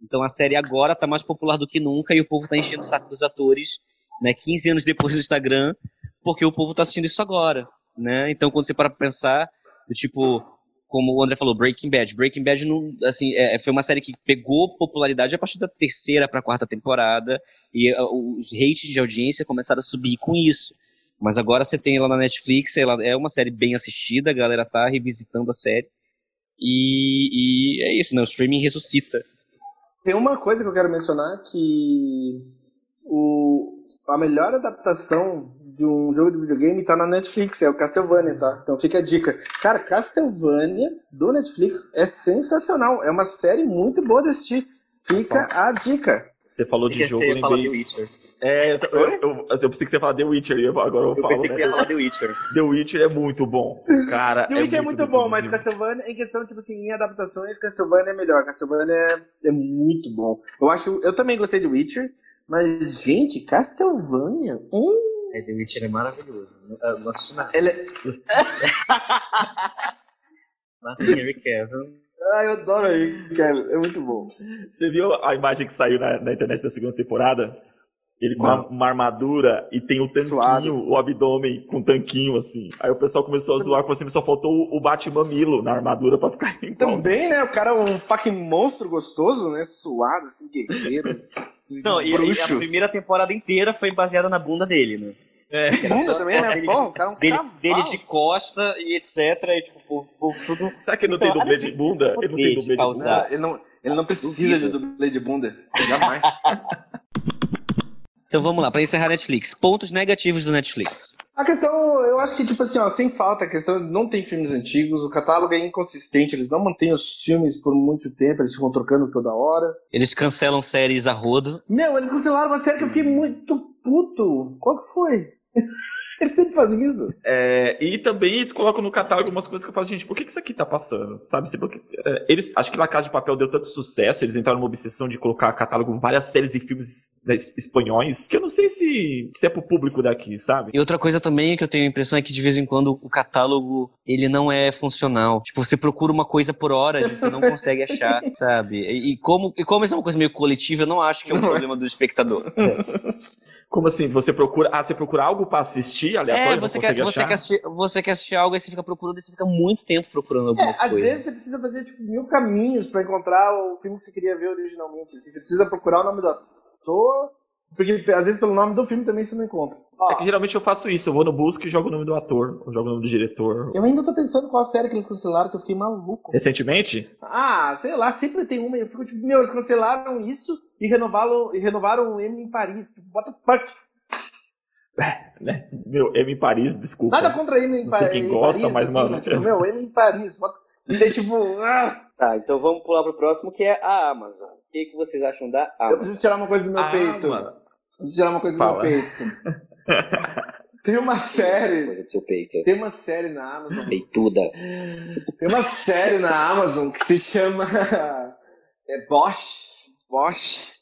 Então a série agora tá mais popular do que nunca e o povo tá enchendo o saco dos atores, né, 15 anos depois do Instagram, porque o povo tá assistindo isso agora, né? Então quando você para pensar, tipo, como o André falou, Breaking Bad. Breaking Bad não, assim, é, foi uma série que pegou popularidade a partir da terceira pra quarta temporada e os rates de audiência começaram a subir com isso. Mas agora você tem ela na Netflix, ela é uma série bem assistida, a galera tá revisitando a série. E, e é isso, né? O streaming ressuscita. Tem uma coisa que eu quero mencionar que o, a melhor adaptação de um jogo de videogame tá na Netflix, é o Castlevania, tá? Então fica a dica. Cara, Castlevania do Netflix é sensacional. É uma série muito boa de assistir. Fica a dica. Você falou de jogo, eu fala The lembrei. Witcher. É, eu, eu, eu, eu pensei que você ia falar The Witcher, e eu- agora eu, Eu falo, pensei né? que ia falar The Witcher. The Witcher é muito bom. Cara, The Witcher é muito, bom, mas produzido. Castlevania, em questão, tipo assim, em adaptações, Castlevania é melhor. Castlevania é, é muito bom. Eu acho, eu também gostei de Witcher, mas, gente, Castlevania, hum, É, The Witcher é maravilhoso. Eu não assisti nada. ele é... [laughs] Tem Henry Cavill. Ah, eu adoro ele, cara, é muito bom. Você viu a imagem que saiu na, na internet da segunda temporada? Ele com uma, uma armadura e tem o tanquinho, Suado, assim. o abdômen com tanquinho, assim. Aí o pessoal começou a zoar, falou assim, só faltou o, o Batmamilo na armadura pra ficar igual. Também, né, o cara é um fucking monstro gostoso, né, suado, assim, guerreiro, [laughs] Não, e, e a primeira temporada inteira foi baseada na bunda dele, né? É. Bunda também, né, Dele- porra, o cara é um Dele, cavalo. dele de costa e etc. E, tipo, tudo. [laughs] Será que ele não tem Então, dublê de bunda? esse Ele não tem dublê de bunda? não, ele não precisa de dublê de bunda, jamais. [laughs] Então vamos lá, pra encerrar Netflix. Pontos negativos do Netflix. A questão, eu acho que, tipo assim, ó, sem falta, a questão não tem filmes antigos, o catálogo é inconsistente, eles não mantêm os filmes por muito tempo, eles ficam trocando toda hora. Eles cancelam séries a rodo. Meu, eles cancelaram uma série que eu fiquei muito puto. Qual que foi? [laughs] eles sempre fazem isso. É, e também eles colocam no catálogo umas coisas que eu falo, gente, por que, que isso aqui tá passando? Sabe? Porque, é, eles, acho que La Casa de Papel deu tanto sucesso, eles entraram numa obsessão de colocar catálogo várias séries e filmes né, es- espanhóis, que eu não sei se, se é pro público daqui, sabe? E outra coisa também que eu tenho a impressão é que de vez em quando o catálogo ele não é funcional. Tipo, você procura uma coisa por horas e você não consegue achar, [laughs] sabe? E, e como, e como isso é uma coisa meio coletiva, eu não acho que é um [laughs] problema do espectador. Como assim? Você procura. Ah, você procura algo pra assistir aleatório É, e não você quer, você, achar? quer assistir, você quer assistir algo e você fica procurando e você fica muito tempo procurando alguma É, às coisa. vezes você precisa fazer, tipo, mil caminhos pra encontrar o filme que você queria ver originalmente. assim. Você precisa procurar o nome do ator, porque às vezes pelo nome do filme também você não encontra. Ó, É que geralmente eu faço isso, eu vou no busca e jogo o nome do ator, ou jogo o nome do diretor. eu ainda tô pensando qual série que eles cancelaram, que eu fiquei maluco. Recentemente? Ah, sei lá, sempre tem uma. e Eu fico tipo, meu, eles cancelaram isso e renovaram, e renovaram o Emily em Paris. Tipo, what the fuck? Né? Meu, M em Paris, desculpa. Nada contra Emily em, Não sei quem em gosta, Paris. mas, assim, mano, Tipo, meu, Emily em Paris. E tipo, [laughs] ah, Tá, então vamos pular pro próximo, que é a Amazon. O que, que vocês acham da eu Amazon? preciso tirar uma coisa do meu Ah, peito. mano. Preciso tirar uma coisa do Fala. meu peito. [laughs] Tem uma série. Coisa do seu peito. Tem uma série na Amazon. Peituda. Tem uma série na Amazon que se chama. [laughs] É Bosch. Bosch.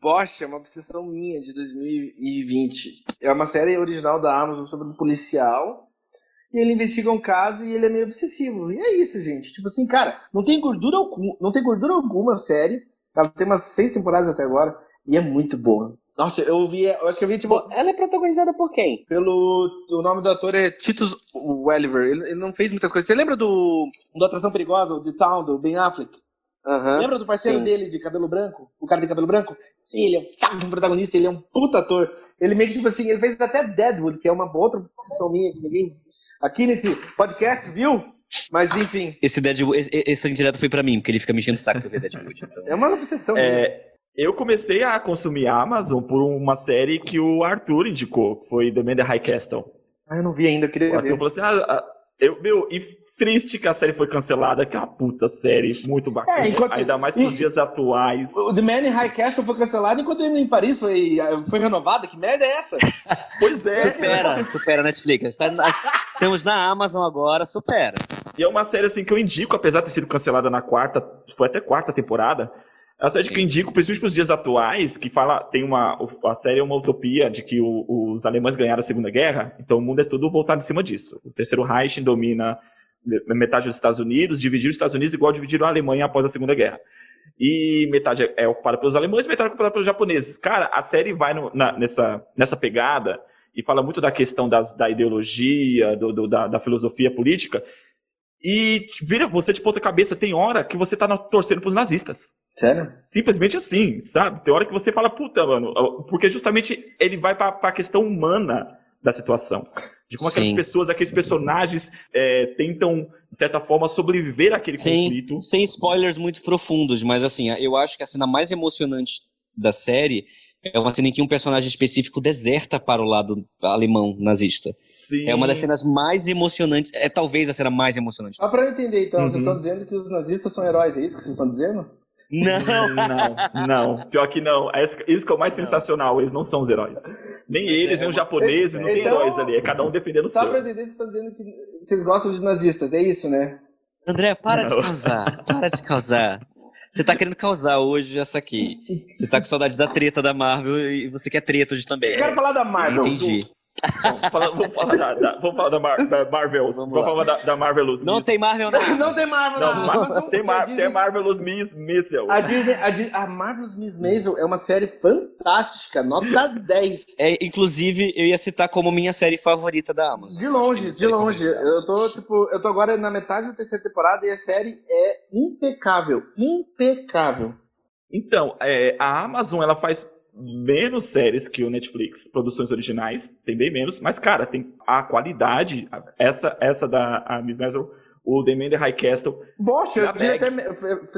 Bosch é uma obsessão minha de 2020. É uma série original da Amazon sobre um policial. E ele investiga um caso e ele é meio obsessivo. E é isso, gente. Tipo assim, cara, não tem gordura alguma, não tem gordura alguma a série. Ela tem umas seis temporadas até agora. E é muito boa. Nossa, eu vi, eu acho que eu vi, tipo, ela é protagonizada por quem? pelo. O nome do ator é Titus Welliver. Ele, ele não fez muitas coisas. Você lembra do. do Atração Perigosa, o The Town, do Ben Affleck? Aham. Lembra do parceiro sim. dele de cabelo branco? O cara de cabelo branco? Sim. Ele é um protagonista, ele é um puta ator. Ele meio que, tipo assim, ele fez até Deadwood, que é uma outra obsessão minha que ninguém aqui nesse podcast viu. Mas enfim, Esse Deadwood, esse, esse indireto foi pra mim, porque ele fica me enchendo o saco pra ver Deadwood. Então. é uma obsessão. É, eu comecei a consumir Amazon por uma série que o Arthur indicou, que foi The Man the High Castle. Ah, eu não vi ainda, eu O queria Arthur ver. falou assim, ah, ah, Eu, meu, e triste que a série foi cancelada, que é uma puta série, muito bacana. É, enquanto- Ainda mais pros e- dias atuais. O The Man in High Castle foi cancelado enquanto ele em Paris foi, foi renovada. Que merda é essa? [laughs] Pois é, Supera, supera Netflix. Tá Estamos na Amazon agora, supera. E é uma série assim que eu indico, apesar de ter sido cancelada na quarta, foi até quarta temporada. É uma série Sim. que eu indico, principalmente pros dias atuais, que fala, tem uma, a série é uma utopia de que o- os alemães ganharam a Segunda Guerra, então o mundo é todo voltado em cima disso. O terceiro Reich domina me- metade dos Estados Unidos, dividiu os Estados Unidos igual dividiram a Alemanha após a Segunda Guerra. E metade é- ocupada pelos alemães metade é ocupada pelos japoneses. Cara, a série vai no- na- nessa, nessa pegada e fala muito da questão das- da ideologia, do- do- da, da filosofia política, e vira você de ponta cabeça. Tem hora que você tá na- torcendo pros nazistas. Sério? Simplesmente assim, sabe? Tem hora que você fala, puta, mano, porque justamente ele vai pra, pra questão humana da situação. De como aquelas Sim. pessoas, aqueles personagens é, tentam, de certa forma, sobreviver àquele Sim, conflito. sem spoilers muito profundos, mas assim, eu acho que a cena mais emocionante da série é uma cena em que um personagem específico deserta para o lado alemão nazista. Sim. É uma das cenas mais emocionantes, é talvez a cena mais emocionante. Só pra eu entender, então, Uhum. vocês estão dizendo que os nazistas são heróis, é isso que vocês estão dizendo? Não! Não, não. Pior que não. É isso- que é o mais Não. sensacional. Eles não são os heróis. Nem eles, nem os japoneses, não tem Então- heróis ali. É cada um defendendo o Só seu. pra entender, vocês estão dizendo que vocês gostam de nazistas, é isso, né? André, para de Não. causar, para de causar. Você tá querendo causar hoje essa aqui. Você tá com saudade da treta da Marvel e você quer treta hoje também. Eu quero falar da Marvel. Entendi. Vamos falar, vamos falar da, da- vamos falar da, Mar, da Marvel. Vamos Vamos, falar da, da Marvelous Não Miss. tem Marvel, não. Não tem Marvel Não, na Mar- Amazon, tem, Mar, a Disney- tem Marvelous Miss Missile. A Disney, a, a Marvel's Miss Maisel é uma série fantástica, nota 10. É, inclusive, eu ia citar como minha série favorita da Amazon. De longe, de longe. Eu tô, tipo, eu tô agora na metade da terceira temporada e a série é impecável. Impecável. Então, é, a Amazon ela faz menos séries que o Netflix, produções originais, tem bem menos, mas cara, tem a qualidade, essa essa da a Miss Maisel, o The Man in High Castle. Bocha, eu devia até.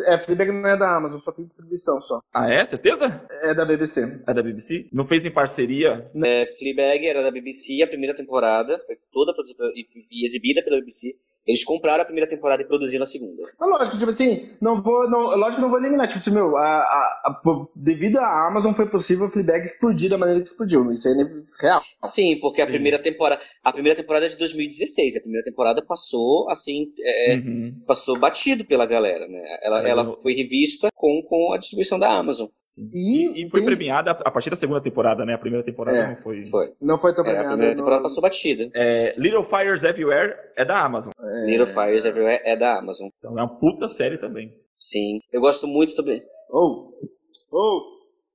É, Fleabag não é da Amazon, só tem distribuição só. Ah, é? Certeza? É da BBC. É da BBC? Não fez em parceria? É, Fleabag era da BBC, a primeira temporada, foi toda produzida e, e exibida pela BBC. Eles compraram a primeira temporada e produziram a segunda. Mas lógico, tipo assim, não vou. Não, lógico que não vou eliminar. Tipo assim, meu, a, a, a- devido à Amazon foi possível o Fleabag explodir da maneira que explodiu. Isso aí é real. Sim, porque a Sim. primeira temporada, a primeira temporada é de 2016. A primeira temporada passou assim, é, Uhum. passou batido pela galera, né? Ela, É, ela eu- foi revista com, com a distribuição da Amazon. E E, foi tem- premiada a partir da segunda temporada, né? A primeira temporada É, não foi. Foi. Não foi tão É, a premiada primeira no- temporada passou batida. É, Little Fires Everywhere é da Amazon. Little Fires Everywhere é da Amazon. Então é uma puta série também. Sim. Eu gosto muito também. Oh! Oh!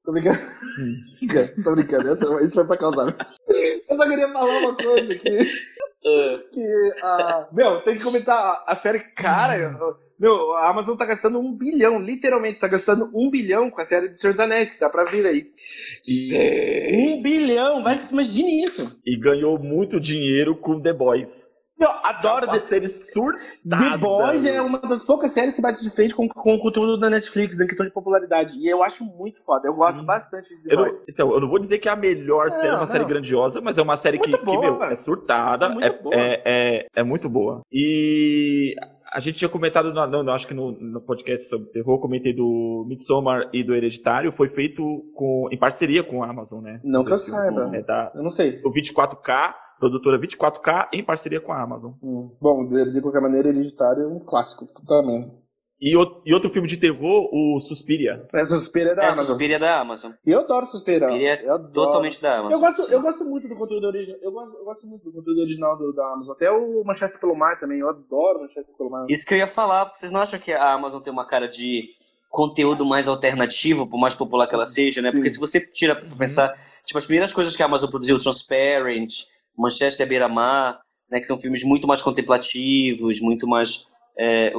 Tô brincando. [laughs] Tô brincando, essa- isso foi pra causar. Eu só queria falar uma coisa que. [laughs] Ah, que ah, meu, tem que comentar a série. Cara, eu- meu, a Amazon tá gastando um bilhão, literalmente, tá gastando um bilhão com a série do Senhor dos Anéis, que tá pra vir aí. Um bilhão, mas imagine isso. E ganhou muito dinheiro com The Boys. Eu adoro The, série surtada. The Boys é uma das poucas séries que bate de frente com, com o conteúdo da Netflix, na questão de popularidade. E eu acho muito foda. Eu Sim. gosto bastante de The Eu não, Boys. então, eu não vou dizer que é a melhor série, é uma Não, série não. grandiosa, mas é uma série que, Muito que, boa, meu, é surtada, É muito é, boa. é, é, muito boa. E a gente tinha comentado, no, acho que no, no podcast sobre terror, comentei do Midsommar e do Hereditário, foi feito com, em parceria com a Amazon, né? Não que eu saiba. É da, Eu não sei. o 24K, produtora 24K, em parceria com a Amazon. Hum, Bom, de, de qualquer maneira, Hereditário é um clássico também. E, o- e outro filme de terror, o Suspiria. Essa Suspira é da é, Amazon. Suspiria da Amazon. E eu adoro Suspira. Suspiria é eu adoro. Totalmente da Amazon. Eu gosto, eu gosto muito do conteúdo original. Eu gosto, eu gosto muito do conteúdo original do, da Amazon. Até o Manchester pelo Mar também. Eu adoro Manchester pelo Mar. Isso que eu ia falar, vocês não acham que a Amazon tem uma cara de conteúdo mais alternativo, por mais popular que ela seja, né? Sim. Porque se você tira pra pensar, tipo, as primeiras coisas que a Amazon produziu, Transparent, Manchester Beira-Mar, né, que são filmes muito mais contemplativos, muito mais é, eh,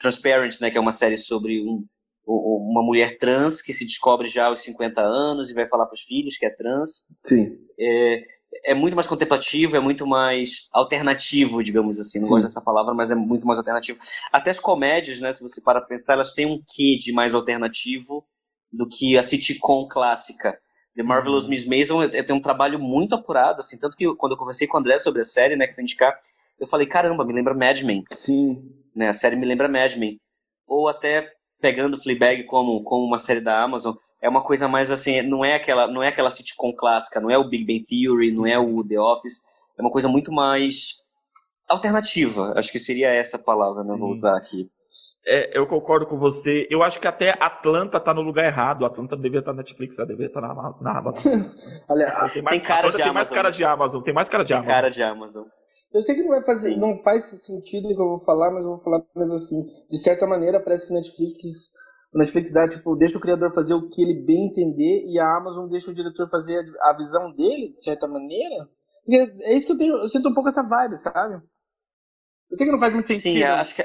Transparent, né, que é uma série sobre um- uma mulher trans que se descobre já aos 50 anos e vai falar para os filhos que é trans. Sim. É, é muito mais contemplativo, é muito mais alternativo, digamos assim. Não Sim. gosto dessa palavra, mas é muito mais alternativo. Até as comédias, né, se você para pensar, elas têm um quê de mais alternativo do que a sitcom clássica. The Marvelous Miss Maisel é- é- tem um trabalho muito apurado, assim, tanto que quando eu conversei com o André sobre a série, né, que foi indicar, eu falei, caramba, me lembra Mad Men. Sim. Né? A série me lembra Mad Men. Ou até pegando Fleabag como, como uma série da Amazon, é uma coisa mais assim, não é aquela, não é aquela sitcom clássica, não é o Big Bang Theory, não é o The Office, é uma coisa muito mais alternativa. Acho que seria essa a palavra, né? Vou usar aqui. É, eu concordo com você. Eu acho que até Atlanta tá no lugar errado. Atlanta devia estar na Netflix, ela devia estar na, na Amazon. [laughs] Olha, tem, mais, Tem cara Atlanta tem mais Amazon. cara de Amazon. Tem mais cara de Tem Amazon. cara de Amazon. eu sei que não vai fazer, Sim. não faz sentido o que eu vou falar, mas eu vou falar mesmo assim. De certa maneira, parece que o Netflix, o Netflix dá, tipo, deixa o criador fazer o que ele bem entender e a Amazon deixa o diretor fazer a, a visão dele, de certa maneira. É isso que eu tenho, eu sinto um pouco essa vibe, sabe? Eu sei que não faz muito sentido. Sim, acho que.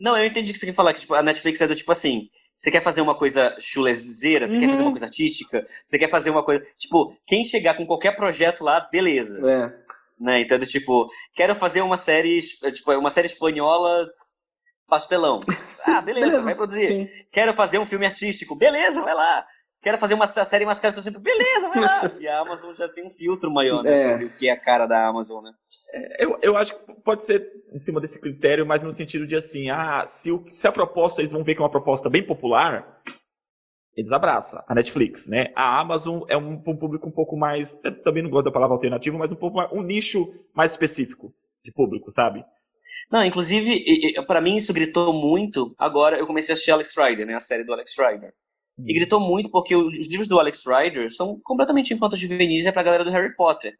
Não, eu entendi o que você quer falar, que tipo, a Netflix é do tipo assim. Você quer fazer uma coisa chulezeira, você quer fazer Uhum. uma coisa artística, você quer fazer uma coisa. Tipo, quem chegar com qualquer projeto lá, beleza. É. Né? Então, do tipo, quero fazer uma série, tipo, uma série espanhola pastelão. Ah, beleza, [laughs] Beleza, vai produzir. Sim. Quero fazer um filme artístico. Beleza, vai lá. Quero fazer uma série mais cara, sempre, beleza, vai lá. [laughs] E a Amazon já tem um filtro maior, né, É. sobre o que é a cara da Amazon, né? Eu, eu acho que pode ser em cima desse critério, mas no sentido de assim, ah, se, o- se a proposta, eles vão ver que é uma proposta bem popular, eles abraçam a Netflix, né? A Amazon é um, um público um pouco mais, eu também não gosto da palavra alternativo, mas um pouco mais, um nicho mais específico de público, sabe? Não, inclusive, pra mim isso gritou muito. Agora eu comecei a assistir Alex Rider, né? A série do Alex Rider. E gritou muito porque os livros do Alex Rider são completamente infantos juvenis é pra galera do Harry Potter,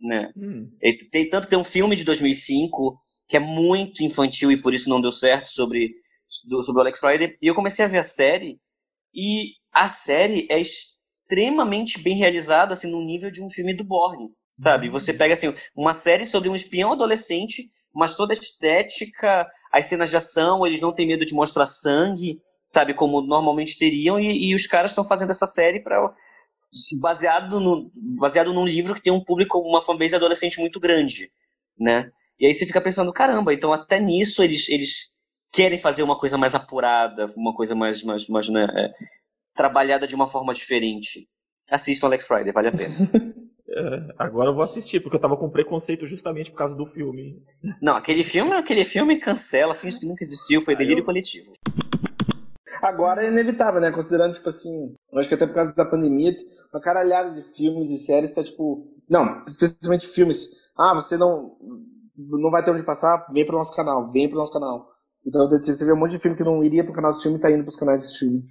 né? Hum. E tem, tanto que tem um filme de 2005 que é muito infantil e por isso não deu certo sobre, do- sobre o Alex Rider. E eu comecei a ver a série e a série é extremamente bem realizada, assim, no nível de um filme do Bourne, sabe? Você pega, assim, uma série sobre um espião adolescente, mas toda a estética, as cenas de ação, eles não têm medo de mostrar sangue, sabe? Como normalmente teriam, e, e os caras estão fazendo essa série para baseado, no, baseado num livro que tem um público, uma fanbase adolescente muito grande, né? E aí você fica pensando, caramba, então até nisso eles, eles querem fazer uma coisa mais apurada, uma coisa mais, mais, mais né, é, trabalhada de uma forma diferente. Assistam Alex Friday, vale a pena. [laughs] É, agora eu vou assistir, porque eu tava com preconceito justamente por causa do filme. Não, aquele filme, aquele filme cancela, finge que nunca existiu, foi delírio coletivo. Agora é inevitável, né? Considerando, tipo assim, eu acho que até por causa da pandemia, uma caralhada de filmes e séries tá, tipo. Não, especialmente filmes. Ah, você não, não vai ter onde passar? Vem pro nosso canal, vem pro nosso canal. Então você vê um monte de filme que não iria pro canal de streaming e tá indo pros canais de streaming.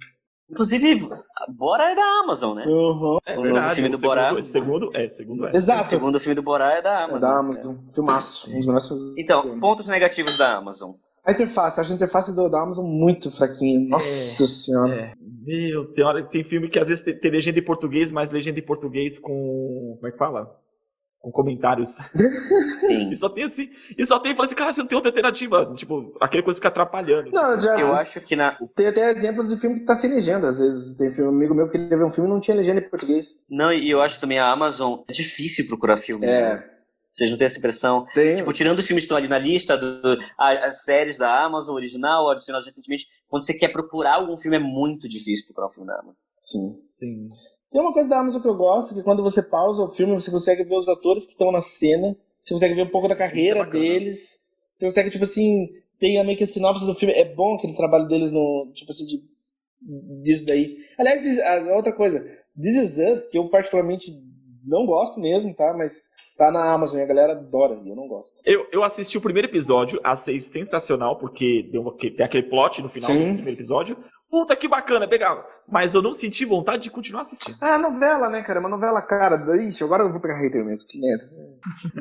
Inclusive, Bora é da Amazon, né? Uhum. É O verdade. novo filme o do segundo, Borá. Segundo, é, segundo é. O Exato. segundo filme do Borá é da É Amazon. da Amazon. Filmaço. Um dos melhores filmes. Então, pontos negativos da Amazon. A interface, eu acho a interface do, da Amazon muito fraquinha. Nossa senhora. É. Meu, tem, hora, tem filme que às vezes tem, tem legenda em português, mas legenda em português com. Como é que fala? Com comentários. [laughs] Sim. E só tem assim. E só tem, fala assim, cara, você não tem outra alternativa. Tipo, aquele coisa fica atrapalhando. Não, já. Eu acho que na. Tem até exemplos de filme que tá sem legenda, às vezes. Tem filme, um amigo meu que queria ver um filme e não tinha legenda em português. Não, e eu acho também a Amazon é difícil procurar filme. né? É. Vocês não têm essa impressão? Tem. Tipo, tirando os filmes que estão ali na lista, do, as séries da Amazon, original, adicionadas recentemente, quando você quer procurar algum filme, é muito difícil procurar um filme da Amazon. Sim. Sim. Tem uma coisa da Amazon que eu gosto, que quando você pausa o filme, você consegue ver os atores que estão na cena, você consegue ver um pouco da carreira Isso é deles, você consegue, tipo assim, tem a meio que a sinopse do filme. É bom aquele trabalho deles no, tipo assim, de, disso daí. Aliás, this- a outra coisa, This Is Us, que eu particularmente não gosto mesmo, tá? Mas tá na Amazon e a galera adora, eu não gosto. Eu, eu assisti o primeiro episódio, achei sensacional, porque deu uma- tem aquele plot no final Sim. do primeiro episódio. Puta que bacana, legal. Mas eu não senti vontade de continuar assistindo. Ah, novela, né, cara? Uma novela cara. Ixi, agora eu vou pegar hater mesmo. Que merda.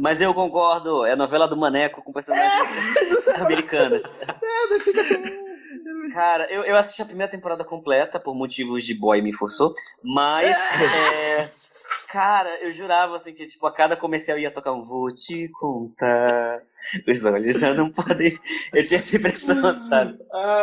Mas eu concordo, é a novela do Maneco com personagens [laughs] americanas. Cara, eu, eu assisti a primeira temporada completa por motivos de boy me forçou, mas é, cara, eu jurava assim que tipo a cada comercial ia tocar um vou te contar. Os olhos já não podem. Eu tinha essa impressão, sabe?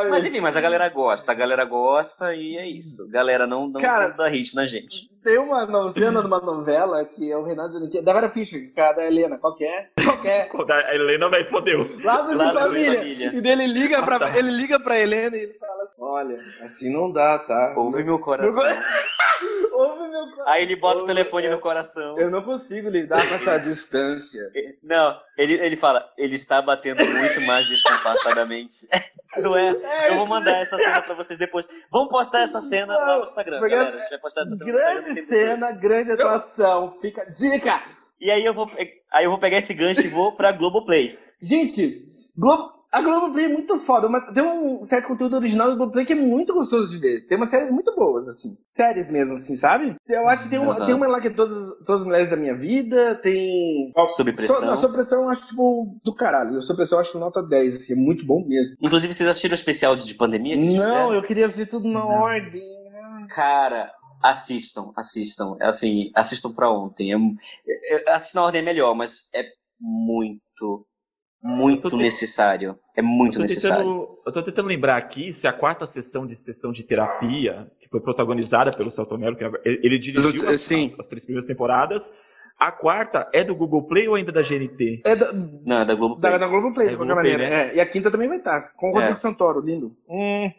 Mas enfim, mas a galera gosta, a galera gosta e é isso. A galera não, não Cara, dá hit na gente. Tem uma cena numa novela que é o Renato Giannichini, da Vera Fischer, cara, da Helena, qual que é? Qual que é? [laughs] Quando A Helena vai fodeu. Laços de família. família. E dele liga Ah, pra, tá. ele liga pra Helena e ele fala assim, olha, assim não dá, tá? Ouve meu coração. Meu [laughs] ouve meu coração. Aí ele bota o Ouve, telefone é. no coração. Eu não consigo lidar com essa [laughs] distância. Não, ele, ele fala, ele está batendo muito mais descompassadamente. [laughs] Não é? Eu vou mandar essa cena pra vocês depois. Vamos postar essa cena lá no Instagram, galera. A gente vai postar essa cena. Grande cena, grande atuação. Fica dica. E aí eu vou, aí eu vou pegar esse gancho e vou pra Globoplay. Gente, Globo, a Globoplay é muito foda, mas tem um certo conteúdo original do Globoplay que é muito gostoso de ver. Tem umas séries muito boas, assim. Séries mesmo, assim, sabe? Eu acho que tem uma, Aham. tem uma lá que é todas, todas as mulheres da minha vida, tem... Sob pressão. So, Sob Pressão eu acho, tipo, do caralho. Sob Pressão eu acho nota 10, assim, é muito bom mesmo. Inclusive, vocês assistiram o especial de pandemia? que Não, eu queria ver tudo na Não. ordem. Cara, assistam, assistam. É Assim, assistam pra ontem. É, é, assistir na ordem é melhor, mas é muito, muito necessário. É muito eu necessário. tentando, eu tô tentando lembrar aqui se a quarta sessão de sessão de terapia, que foi protagonizada pelo Celton Mello, que ele, ele dirigiu As- as, sim. as- as três primeiras temporadas. A quarta é do Google Play ou ainda da GNT? É da, Não, é da Globo. da, da Globoplay, É de qualquer maneira. É, e a quinta também vai estar, com o Rodrigo É. Santoro, lindo. Hum,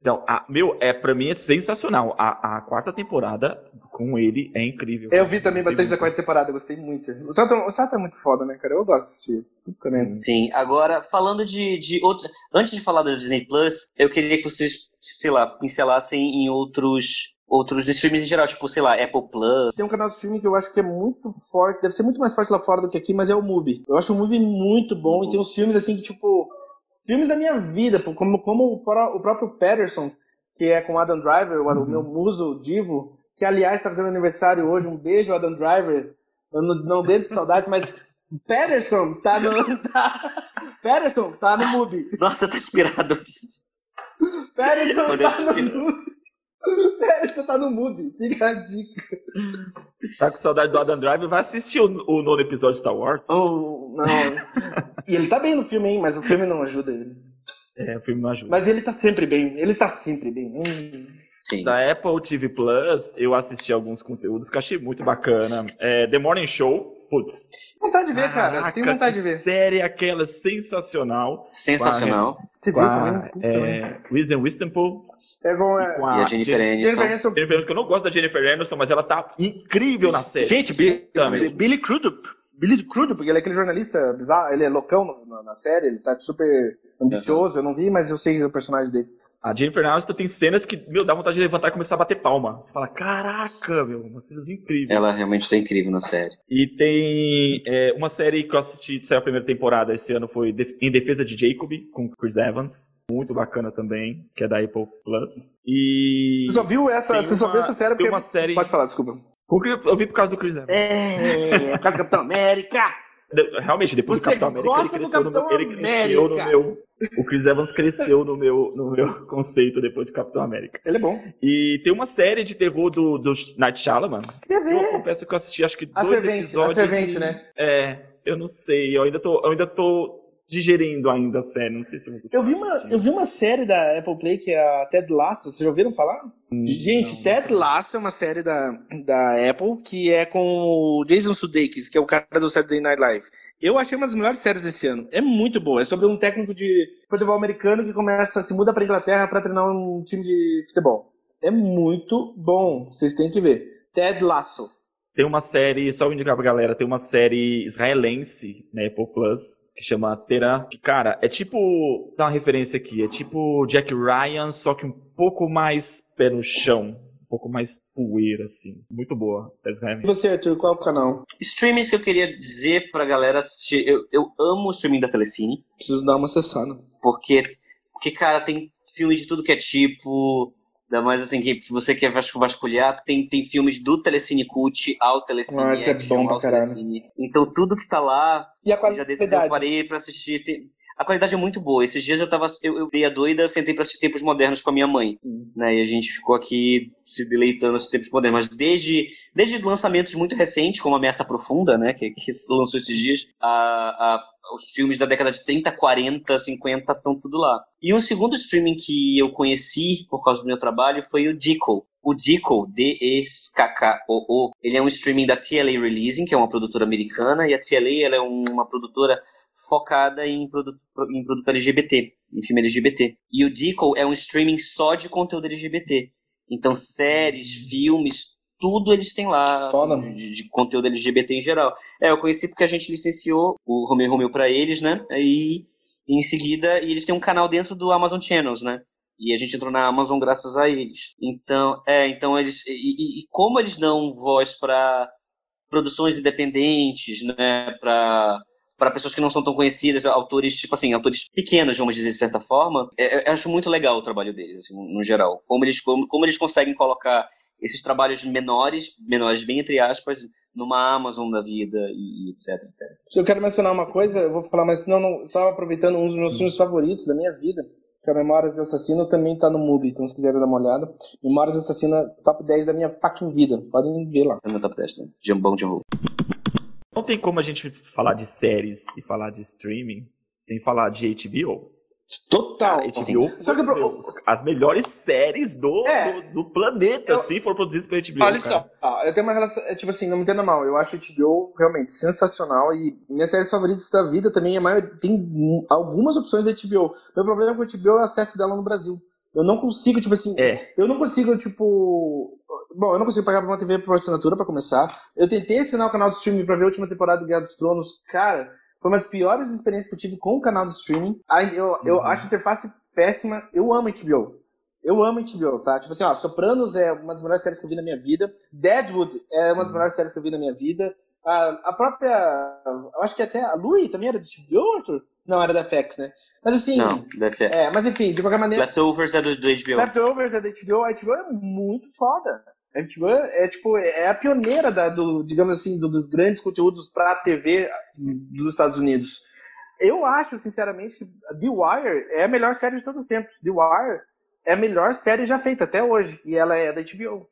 Então, a, meu, é, pra mim é sensacional. A, a quarta temporada com ele é incrível. eu vi também Gostei bastante da muito. quarta temporada, gostei muito. O Sato, o Sato é muito foda, né, cara? Eu gosto de assistir. Também. Sim, agora, falando de, de outra. Antes de falar da Disney Plus, eu queria que vocês, sei lá, pincelassem em outros. Outros streams em geral, tipo, sei lá, Apple Plus. Tem um canal de streaming que eu acho que é muito forte, deve ser muito mais forte lá fora do que aqui, mas é o Mubi. Eu acho o Mubi muito bom e tem uns filmes assim que, tipo, filmes da minha vida, como, como o, pró- o próprio Patterson, que é com Adam Driver, o, o meu muso divo, que aliás tá fazendo aniversário hoje. Um beijo, Adam Driver. Eu não, não dei de saudades, mas Patterson tá no. Tá, Patterson tá no Mubi. Nossa, tá inspirado hoje. Patterson tá no Mubi. [laughs] Patterson tá no Mubi. Fica a dica. Tá com saudade do Adam Driver? Vai assistir o, o nono episódio de Star Wars. Oh, não. e ele tá bem no filme, hein? Mas o filme não ajuda ele. É, o filme não ajuda. Mas ele tá sempre bem. Ele tá sempre bem. Hum. Sim. Da Apple TV Plus, eu assisti alguns conteúdos que eu achei muito bacana. É, The Morning Show, putz. Vontade de ver, cara. Caraca, Tenho vontade de ver. série aquela sensacional. Sensacional. Você viu a também? É, Reese Witherspoon. É com é, com E a Jennifer Jen- Aniston. Jennifer Aniston. Jennifer Aniston, que eu não gosto da Jennifer Aniston, mas ela tá incrível na série. Gente, Bi- Também. Billy Crudup. Billy Crudup, porque ele é aquele jornalista bizarro, ele é loucão na série, ele tá super ambicioso, eu não vi, mas eu sei o personagem dele. A Jennifer Aniston tem cenas que, meu, dá vontade de levantar e começar a bater palma. Você fala, caraca, meu, umas cenas incríveis. Ela realmente tá incrível na série. E tem é, uma série que eu assisti, saiu a primeira temporada esse ano, foi Em Defesa de Jacob, com Chris Evans. Muito bacana também, que é da Apple Plus. E... Você só viu essa, Tem você só uma- viu essa série porque... uma série- Pode falar, desculpa. O que Eu vi por causa do Chris Evans. É, por causa do Capitão América. Realmente, depois Você do Capitão América, ele cresceu, no meu, Capitão ele cresceu no meu... O Chris Evans cresceu no meu, no meu conceito depois do Capitão América. Ele é bom. E tem uma série de terror do, do Night Shyamalan. Quer Eu confesso que eu assisti acho que A dois Servente, a episódios. Servente, e- né? É, eu não sei. Eu ainda tô, eu ainda tô digerindo ainda a série. Não sei se eu vou Eu vi, uma, assistir. eu vi uma série da Apple Play que é a Ted Lasso, vocês já ouviram falar? Gente, Hum, não, Ted não Lasso é uma série da, da Apple que é com o Jason Sudeikis, que é o cara do Saturday Night Live. Eu achei uma das melhores séries desse ano. É muito boa. É sobre um técnico de futebol americano que começa, se muda pra Inglaterra pra treinar um time de futebol. É muito bom. Vocês têm que ver. Ted Lasso. Tem uma série, só vou indicar pra galera, tem uma série israelense na Apple Plus que chama Teran. Que, cara, é tipo. Dá uma referência aqui. É tipo Jack Ryan, só que um pouco mais pé no chão. Um pouco mais poeira, assim. Muito boa. Série E você, Arthur, qual é o canal? Streamings que eu queria dizer pra galera assistir. Eu, eu amo o streaming da Telecine. Preciso dar uma acessada. Porque, porque, cara, tem filmes de tudo que é tipo. Ainda mais assim, que se você quer vasculhar, tem, tem filmes do Telecine Cult ao Telecine Ah, isso é bom pra caralho. Então tudo que tá lá, E a já desses eu qualidade? parei pra assistir. Tem- A qualidade é muito boa. Esses dias eu tava. Eu, eu dei a doida, sentei pra assistir Tempos Modernos com a minha mãe. Né? E a gente ficou aqui se deleitando assistindo Tempos Modernos. Mas desde, desde lançamentos muito recentes, como Ameaça Profunda, né? Que, que lançou esses dias, a, a- os filmes da década de 30, 40, 50 estão tudo lá. E um segundo streaming que eu conheci por causa do meu trabalho foi o Dico. O Dico, D-E-K-K-O-O, ele é um streaming da TLA Releasing, que é uma produtora americana, e a TLA ela é uma produtora focada em produto, em produto LGBT, em filme LGBT. E o Dico é um streaming só de conteúdo LGBT. Então, séries, filmes, tudo eles têm lá assim, de, de, conteúdo LGBT em geral. É, eu conheci porque a gente licenciou o Romeu Romeu para eles, né? Aí, em seguida, e eles têm um canal dentro do Amazon Channels, né? E a gente entrou na Amazon graças a eles. Então, é, então eles. E, e como eles dão voz para produções independentes, né? Para para pessoas que não são tão conhecidas, autores, tipo assim, autores pequenos, vamos dizer de certa forma, é, é, eu acho muito legal o trabalho deles, assim, no geral. Como eles, como, como eles conseguem colocar esses trabalhos menores, menores bem entre aspas, numa Amazon da vida e etc, etc. Se eu quero mencionar uma coisa, eu vou falar, mas não, não só aproveitando um dos meus filmes favoritos da minha vida, que é Memórias de Assassino, também tá no MUBI, então se quiserem dar uma olhada. Memórias de Assassino, top 10 da minha fucking vida. Podem ver lá. É meu top 10, né? Jambão de Não tem como a gente falar de séries e falar de streaming sem falar de HBO. Total. Cara, HBO Só que, as melhores séries do, é, do, do, planeta, eu, assim, foram produzidas pela HBO. Olha cara. só, eu tenho uma relação. É, tipo assim, não me entenda mal. Eu acho HBO realmente sensacional e minhas séries favoritas da vida também é maior, tem algumas opções da HBO. Meu problema com a HBO é o acesso dela no Brasil. Eu não consigo, tipo assim. É. Eu não consigo, tipo. Bom, eu não consigo pagar pra uma TV por assinatura pra começar. Eu tentei assinar o canal de streaming pra ver a última temporada do Guerra dos Tronos. Cara foi uma das piores experiências que eu tive com o canal do streaming. Eu, eu uhum. acho a interface péssima. Eu amo HBO. Eu amo HBO, tá? Tipo assim, ó, Sopranos é uma das melhores séries que eu vi na minha vida. Deadwood é uma das melhores séries que eu vi na minha vida. A, a própria. Eu acho que até a Louie também era da HBO, Arthur? Não, era da FX, né? Mas assim. Não, da FX. É, mas enfim, de qualquer maneira. Leftovers é do, do HBO. Leftovers é da HBO. A HBO é muito foda. A é, tipo, é a pioneira da, do, digamos assim, dos grandes conteúdos para TV dos Estados Unidos. Eu acho, sinceramente, que The Wire é a melhor série de todos os tempos. The Wire é a melhor série já feita até hoje, e ela é da HBO.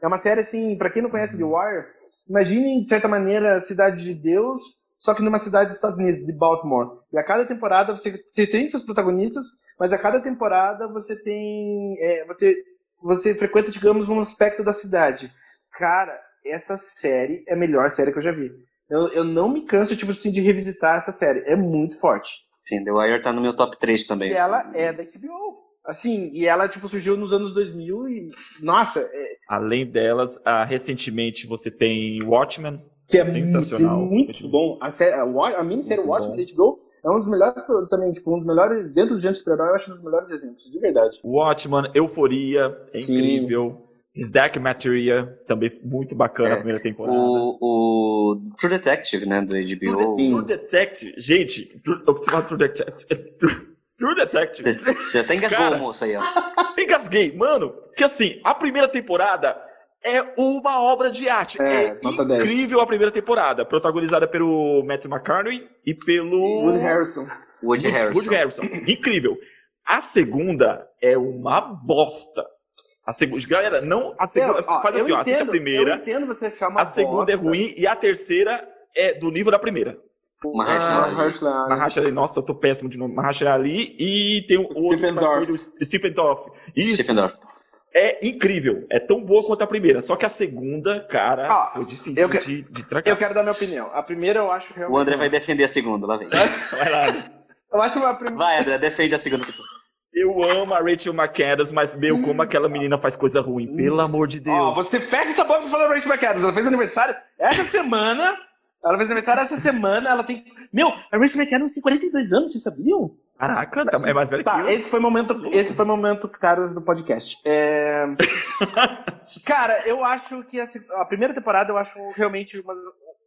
É uma série, assim, para quem não conhece The Wire, imaginem, de certa maneira, a Cidade de Deus, só que numa cidade dos Estados Unidos, de Baltimore. E a cada temporada você, você tem seus protagonistas, mas a cada temporada você tem. É, você você frequenta, digamos, um aspecto da cidade. Cara, essa série é a melhor série que eu já vi. Eu, eu não me canso, tipo assim, de revisitar essa série. É muito forte. Sim, The Wire tá no meu top 3 também. E ela é da HBO. Assim, e ela, tipo, surgiu nos anos 2000 e... Nossa! É... Além delas, ah, recentemente você tem Watchmen. Que é sensacional. muito bom. A, série, a, a minissérie Watchmen da HBO é um dos melhores também, tipo, um dos melhores, dentro do Gente Super-Herói, eu acho um dos melhores exemplos, de verdade. Watchman, Euforia, é incrível. Snack Materia, também muito bacana é. a primeira temporada. O, o, True Detective, né, do HBO. True, True Detective, gente, True, eu preciso falar True Detective. [laughs] True, True Detective. Já até engasgou Cara, o moço aí, ó. [laughs] Engasguei, mano, porque assim, a primeira temporada é uma obra de arte. É, é incrível 10. a primeira temporada, protagonizada pelo Matthew McConaughey e pelo Woody Harrison. Woody, Harrison. Woody Harrison. incrível. A segunda é uma bosta. A segunda, galera, não a segunda, eu, ó, faz assim, ó, assiste a primeira. Eu entendo você chama A segunda bosta. é ruim e a terceira é do nível da primeira. Mahershala Ali. Mahershala Ali. Nossa, eu tô péssimo de nome. Mahershala Ali e tem o outro Stephen Dorff. Stephen Dorff. Isso. Stephen Dorff é incrível. É tão boa quanto a primeira. Só que a segunda, cara, ah, foi difícil eu que... de, de tracar. Eu quero dar minha opinião. A primeira eu acho realmente. O André vai defender a segunda, lá vem. [laughs] vai lá. Eu acho a primeira. Vai, André, defende a segunda. Eu amo a Rachel McAdams, mas, meu, como aquela menina faz coisa ruim. Pelo amor de Deus. Ó, você fecha essa boca pra falar da Rachel McAdams. Ela fez aniversário essa semana. Ela fez aniversário essa semana. Ela tem. Meu, a Rachel McAdams tem 42 anos, vocês sabiam? Caraca, tá, é mais velho tá, que eu. Esse foi o momento, esse foi momento caras do podcast. É... [laughs] Cara, eu acho que a, a, primeira temporada eu acho realmente uma,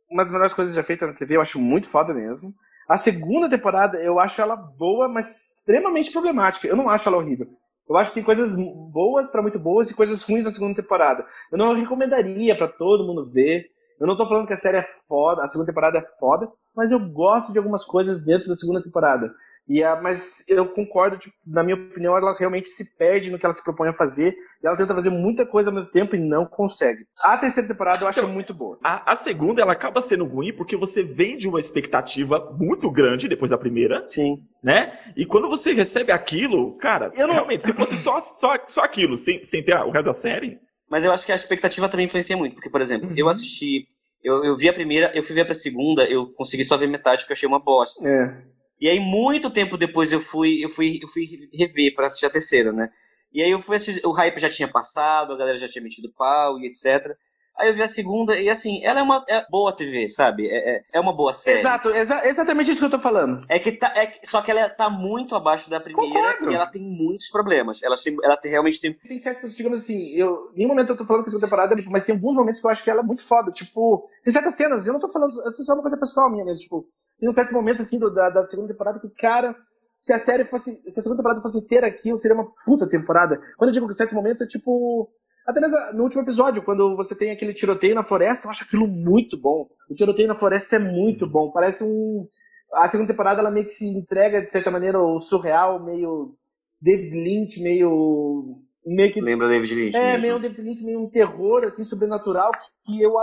uma das melhores coisas já feitas na TV. Eu acho muito foda mesmo. A segunda temporada eu acho ela boa, mas extremamente problemática. Eu não acho ela horrível. Eu acho que tem coisas boas para muito boas e coisas ruins na segunda temporada. Eu não recomendaria para todo mundo ver. Eu não tô falando que a série é foda, a segunda temporada é foda, mas eu gosto de algumas coisas dentro da segunda temporada. E a, mas eu concordo, tipo, na minha opinião, ela realmente se perde no que ela se propõe a fazer. E ela tenta fazer muita coisa ao mesmo tempo e não consegue. A terceira temporada eu acho então, muito boa. A, a, segunda, ela acaba sendo ruim porque você vem de uma expectativa muito grande depois da primeira. Sim. Né? E quando você recebe aquilo, cara, eu não... realmente, se fosse só, só, só aquilo, sem, sem ter o resto da série. Mas eu acho que a expectativa também influencia muito. Porque, por exemplo, uhum. eu assisti. Eu, eu vi a primeira, eu fui ver a segunda, eu consegui só ver metade porque eu achei uma bosta. É. E aí, muito tempo depois, eu fui, eu fui, eu fui rever para assistir a terceira, né? E aí eu fui assistir, o hype já tinha passado, a galera já tinha metido pau e etc. Aí eu vi a segunda, e assim, ela é uma é boa TV, sabe? É, é, é uma boa série. Exato, exa exatamente isso que eu tô falando. É que tá. É, só que ela tá muito abaixo da primeira Concordo. e ela tem muitos problemas. Ela, tem, ela tem, realmente tem. Tem certos, digamos assim, eu. Em nenhum momento eu tô falando que a segunda temporada, mas tem alguns momentos que eu acho que ela é muito foda. Tipo, tem certas cenas, eu não tô falando. Isso é só uma coisa pessoal minha mesmo. Tipo, tem uns certos momentos assim do, da, da segunda temporada que, cara. Se a série fosse. Se a segunda temporada fosse inteira aqui, seria uma puta temporada. Quando eu digo que certos momentos é tipo. Até mesmo no último episódio, quando você tem aquele tiroteio na floresta, eu acho aquilo muito bom. O tiroteio na floresta é muito bom. Parece um. A segunda temporada ela meio que se entrega, de certa maneira, o surreal, meio David Lynch, meio. meio que. Lembra David Lynch? É, mesmo. meio um David Lynch, meio um terror, assim, sobrenatural, que eu,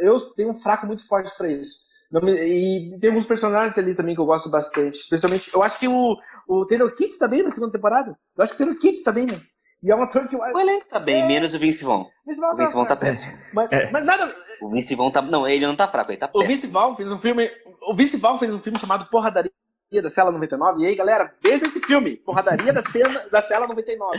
eu tenho um fraco muito forte pra isso. E tem alguns personagens ali também que eu gosto bastante. Especialmente, eu acho que o, o Taylor Kitsch tá bem na segunda temporada. Eu acho que o Taylor Kitsch tá bem, né? E é um ator que O elenco tá bem, menos o Vince Vaughn. Vince Vaughn O Vince Vaughn tá fraco. péssimo. Mas, É. mas nada. O Vince Vaughn tá. Não, ele não tá fraco, ele tá O péssimo. Vince Vaughn fez um filme. O Vince Vaughn fez um filme chamado Porradaria da Cela 99. E aí, galera, veja esse filme. Porradaria da, cena, da Cela 99.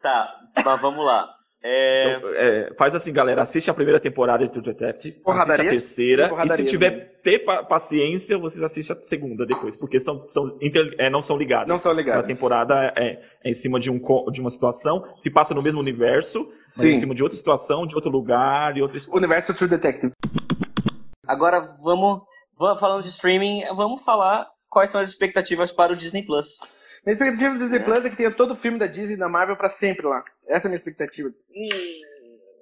Tá, mas vamos lá. É, Então, é, faz assim, galera, assiste a primeira temporada de True Detective, Porradaria? assiste a terceira, Porradaria, e se tiver ter pa- paciência, vocês assistem a segunda depois, porque são, são inter- é, não são ligadas. Não são A ligados. temporada é, é em cima de, um, co- de uma situação, se passa no mesmo universo, mas Sim. em cima de outra situação, de outro lugar, e outra história. Universo True Detective. agora vamos, vamos. Falando de streaming, vamos falar quais são as expectativas para o Disney Plus. Minha expectativa do Disney Plus é que tenha todo o filme da Disney e da Marvel pra sempre lá. Essa é a minha expectativa.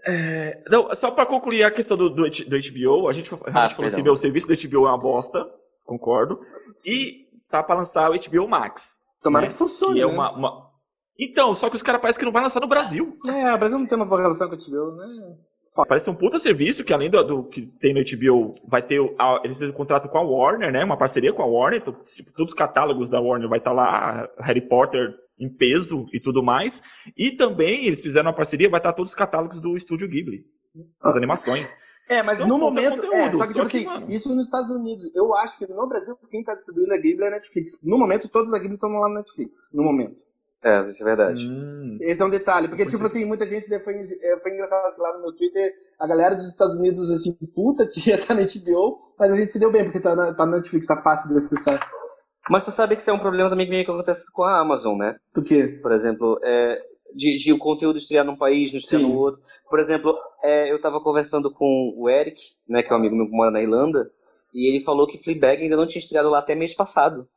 É, não, só pra concluir a questão do, do, do HBO, a gente realmente falou perdão. assim, meu, o serviço do HBO é uma bosta, concordo, e tá pra lançar o HBO Max. Tomara né? que funcione. Que é né? uma, uma- Então, só que os caras parecem que não vai lançar no Brasil. É, o Brasil não tem uma boa relação com o HBO, né? Parece um puta serviço que além do, do que tem no HBO, vai ter a, eles fizeram um contrato com a Warner, né? Uma parceria com a Warner, então, tipo, todos os catálogos da Warner vai estar lá, Harry Potter em peso e tudo mais. E também eles fizeram uma parceria, vai estar todos os catálogos do Estúdio Ghibli, as animações. É, mas Então, no momento. conteúdo, é, só que, só tipo que, assim, mano. isso nos Estados Unidos. Eu acho que no Brasil, quem tá distribuindo a Ghibli é a Netflix. No momento, todos da Ghibli estão lá na Netflix. No momento. É, isso é verdade. Hum. Esse é um detalhe, porque, Pois tipo é. assim, muita gente foi, é, foi engraçado lá no meu Twitter, a galera dos Estados Unidos, assim, puta que ia estar na HBO, mas a gente se deu bem, porque tá na, tá na Netflix, tá fácil de acessar. Mas tu sabe que isso é um problema também que meio que acontece com a Amazon, né? Por quê? Por exemplo, é, de, de o conteúdo estrear num país, não estrear Sim. no outro. Por exemplo, é, eu tava conversando com o Eric, né, que é um amigo meu que mora na Irlanda, e ele falou que Fleabag ainda não tinha estreado lá até mês passado.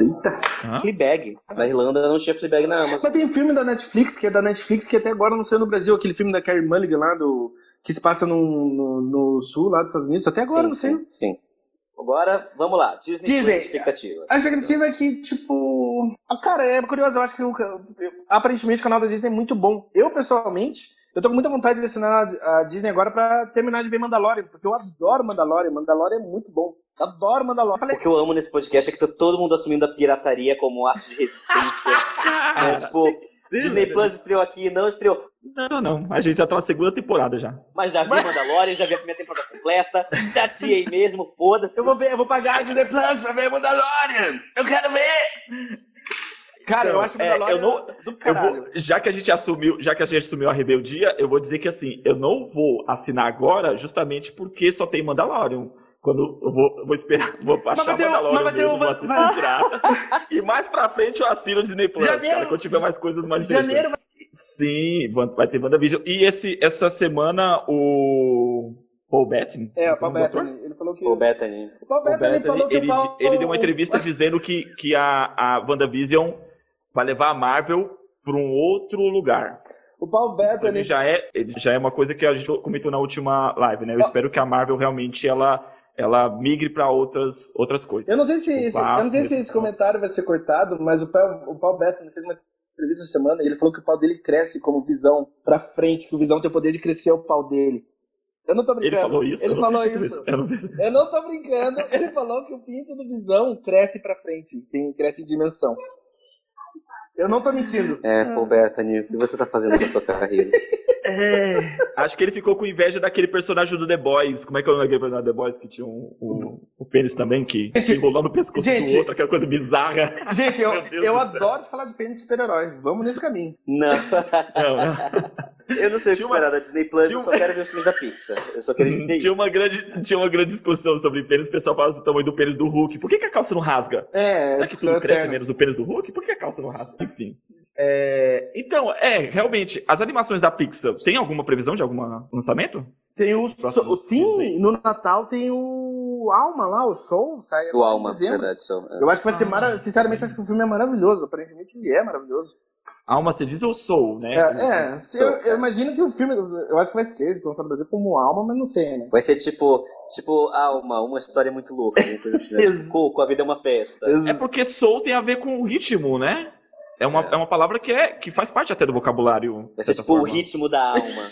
Eita. Hã? Fleabag, na Irlanda não tinha Fleabag na Amazon. Mas tem um filme da Netflix, que é da Netflix, que até agora não saiu no Brasil, aquele filme da Carrie Mulligan lá, do, que se passa no, no, no sul, lá dos Estados Unidos, até agora sim, não saiu. sim, sim. Agora, vamos lá. Disney, Disney. Plus, expectativas. A expectativa é que, tipo. ah, Cara, é curioso, eu acho que o- eu- aparentemente o canal da Disney é muito bom. Eu, pessoalmente, eu tô com muita vontade de assinar a Disney agora pra terminar de ver Mandalorian, porque eu adoro Mandalorian. Mandalorian é muito bom. Adoro Mandalorian. Falei, O que eu amo nesse podcast é que tá todo mundo assumindo a pirataria como arte de resistência. [laughs] É, tipo, Sim, Disney. Plus estreou aqui, não estreou. Não, não, a gente já tá na segunda temporada já. Mas já vi Mandalorian, já vi a primeira temporada completa. That's EA mesmo, foda-se. eu vou ver, eu vou pagar a Disney Plus pra ver Mandalorian. Eu quero ver! Cara, eu Então, acho é, eu não- do Eu caralho. vou, já que a gente assumiu, já que a gente assumiu a rebeldia, eu vou dizer que assim, eu não vou assinar agora justamente porque só tem Mandalorian. Quando eu vou, eu vou esperar, [laughs] vou baixar vai ter um- Mandalorian vai mesmo, um- vou assistir vai- pirata. [laughs] e mais pra frente eu assino o Disney Plus, Janeiro- cara, quando tiver mais coisas mais Janeiro interessantes. Sim, vai ter WandaVision. E esse, essa semana o Paul Bettany, É, o Paul ator? Bettany, ele falou que... O Bethany. O Paul O Bettany Bettany, falou que ele, o Paul... ele deu uma entrevista dizendo que, que a, a WandaVision vai levar a Marvel para um outro lugar. O Paul Ele Bettany... já é, ele já é uma coisa que a gente comentou na última live, né? Eu espero que a Marvel realmente ela, ela migre para outras, outras coisas. Eu não sei se, Tipo, esse, eu não sei se esse- comentário vai ser cortado, mas o Paul, o Paul Bettany fez uma entrevista essa semana e ele falou que o pau dele cresce como visão pra frente, que o visão tem o poder de crescer o pau dele. Eu não tô brincando. Ele falou isso? Ele Eu não falou isso. Eu não Eu não tô brincando. Ele falou que o pinto do visão cresce pra frente, tem, cresce em dimensão. Eu não tô mentindo. É, Paul o que você tá fazendo com a sua carreira? [laughs] É, acho que ele ficou com inveja daquele personagem do The Boys. Como é que é o nome daquele personagem do The Boys que tinha um, um- o pênis também, que Gente, enrolando o pescoço gente, do outro, aquela coisa bizarra. Gente, eu, [laughs] eu adoro falar de pênis de super-herói. Vamos nesse caminho. Não. Não, não. [laughs] eu não sei o que Tinha uma- esperar da Disney Plus, tinha eu um- só quero ver os filmes da Pixar. Eu só queria dizer Tinha isso. uma, grande, tinha uma grande discussão sobre pênis, o pessoal falava do tamanho do pênis do Hulk. Por que, que a calça não rasga? É, Será que tudo cresce eterna. menos o pênis do Hulk? Por que a calça não rasga? Enfim. É, então, é, realmente, as animações da Pixar, tem alguma previsão de algum lançamento? Tem o, Próximo o- sim, no Natal tem o Alma lá, o Soul, sai O Alma, verdade. Só, é. Eu acho que vai ser Ah. maravilhoso. Sinceramente, eu acho que o filme é maravilhoso. Aparentemente, ele é maravilhoso. Alma, você diz ou Soul, né? É, é se Soul, eu, eu imagino que o filme, eu acho que vai ser, eles vão traduzir como Alma, mas não sei, né? Vai ser tipo, tipo, Alma, uma história muito louca. Coisa assim, né? [laughs] tipo, Coco, a vida é uma festa. É porque Soul tem a ver com o ritmo, né? É uma, é. uma palavra que, é, que faz parte até do vocabulário. Vai ser tipo o forma. ritmo da alma,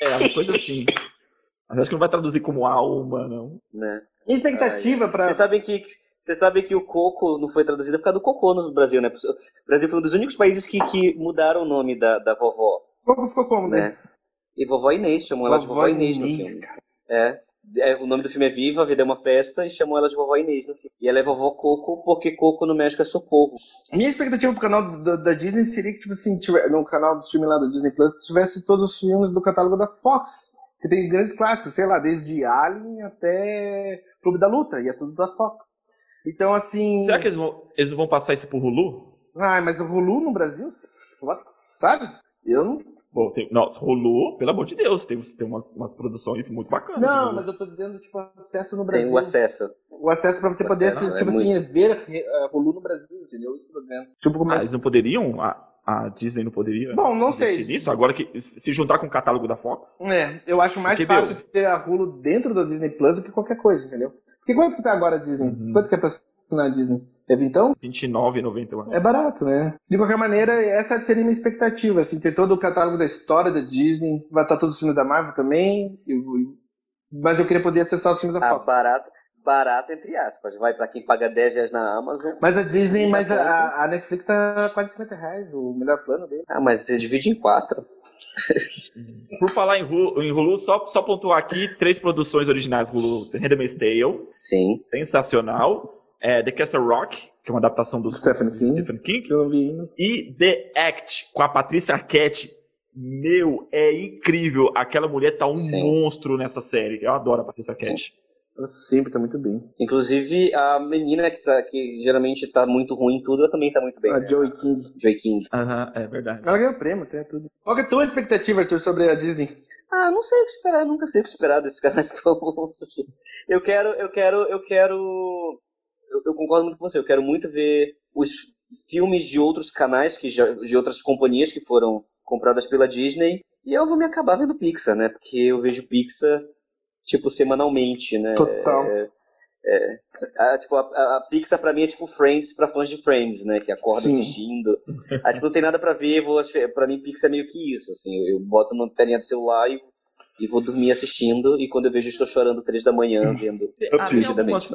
É, uma coisa assim. Mas acho que não vai traduzir como alma, não. né? E expectativa pra. Vocês sabem que vocês sabem que o Coco não foi traduzido por causa do cocô no Brasil, né? O Brasil foi um dos únicos países que, que mudaram o nome da, da vovó, Como ficou como, né? né? E vovó Inês, chamou ela de vovó Inês no filme. cara. É. É, o nome do filme é Viva, a Vida é uma Festa, e chamou ela de vovó Inês no filme. E ela é vovó Coco porque Coco no México é socorro. Minha expectativa pro canal da, da Disney seria que, tipo assim, tiver, no canal do streaming lá do Disney Plus, tivesse todos os filmes do catálogo da Fox. Que tem grandes clássicos, sei lá, desde Alien até Clube da Luta, e é tudo da Fox. Então, assim. Será que eles vão, eles vão passar isso por Hulu? Ah, mas o Hulu no Brasil, sabe? Eu não. Bom, tem, nossa, Hulu, pelo amor de Deus, tem, tem umas, umas produções muito bacanas. Não, mas eu tô dizendo, tipo, acesso no Tem Brasil. o acesso. O acesso pra você O poder, acesso, assistir, é tipo assim, ver uh, Hulu no Brasil, entendeu? Isso que eu tô dizendo. Tipo, como Ah, é eles não poderiam? A, a Disney não poderia? Bom, não sei. nisso? Agora que se juntar com o catálogo da Fox? É, eu acho mais Porque, fácil meu- ter a Hulu dentro da Disney Plus do que qualquer coisa, entendeu? Porque quanto que tá agora a Disney? Uhum. Quanto que é pra assinar a Disney? É então? R$29,90 eu acho. É barato, né? De qualquer maneira, essa seria minha expectativa, assim, ter todo o catálogo da história da Disney, vai estar todos os filmes da Marvel também, e- e- mas eu queria poder acessar os filmes da Ah, Fox. barato, barato entre aspas. Vai pra quem paga 10 reais na Amazon. Mas a Disney, mas a a, a Netflix tá quase 50 reais, o melhor plano dele. Ah, mas você divide em quatro. [laughs] Por falar em Hulu, em Hulu só, só pontuar aqui três produções originais Hulu. The Handmaid's Tale, Sim. sensacional. É, The Castle Rock, que é uma adaptação do Stephen King. Stephen King. Que eu não vi ainda. E The Act, com a Patrícia Arquette. Meu, é incrível. Aquela mulher tá um Sim. monstro nessa série. Eu adoro a Patrícia Arquette. Ela sempre tá muito bem. Inclusive, a menina que, tá, que geralmente tá muito ruim em tudo, ela também tá muito bem. A né? Joey King. Joy King. Aham, é verdade. Ela ganhou prêmio, tem tudo. Qual que é a tua expectativa, Arthur, sobre a Disney? Ah, não sei o que esperar, eu nunca sei o que esperar desses [laughs] canais que vão [laughs] surgir. Eu quero, eu quero, eu quero. Eu, eu concordo muito com você, eu quero muito ver os filmes de outros canais, que já, de outras companhias que foram compradas pela Disney. E eu vou me acabar vendo Pixar, né? Porque eu vejo Pixar, tipo, semanalmente, né? Total. É, a, tipo, a, a Pixar pra mim é tipo Friends pra fãs de Friends, né? Que acorda Sim. assistindo. Ah, tipo, não tem nada pra ver, vou, assistir- pra mim Pixar é meio que isso, assim. Eu, eu boto na telinha do celular e, e vou dormir assistindo, e quando eu vejo eu estou chorando três da manhã, vendo Ah, tem, algumas,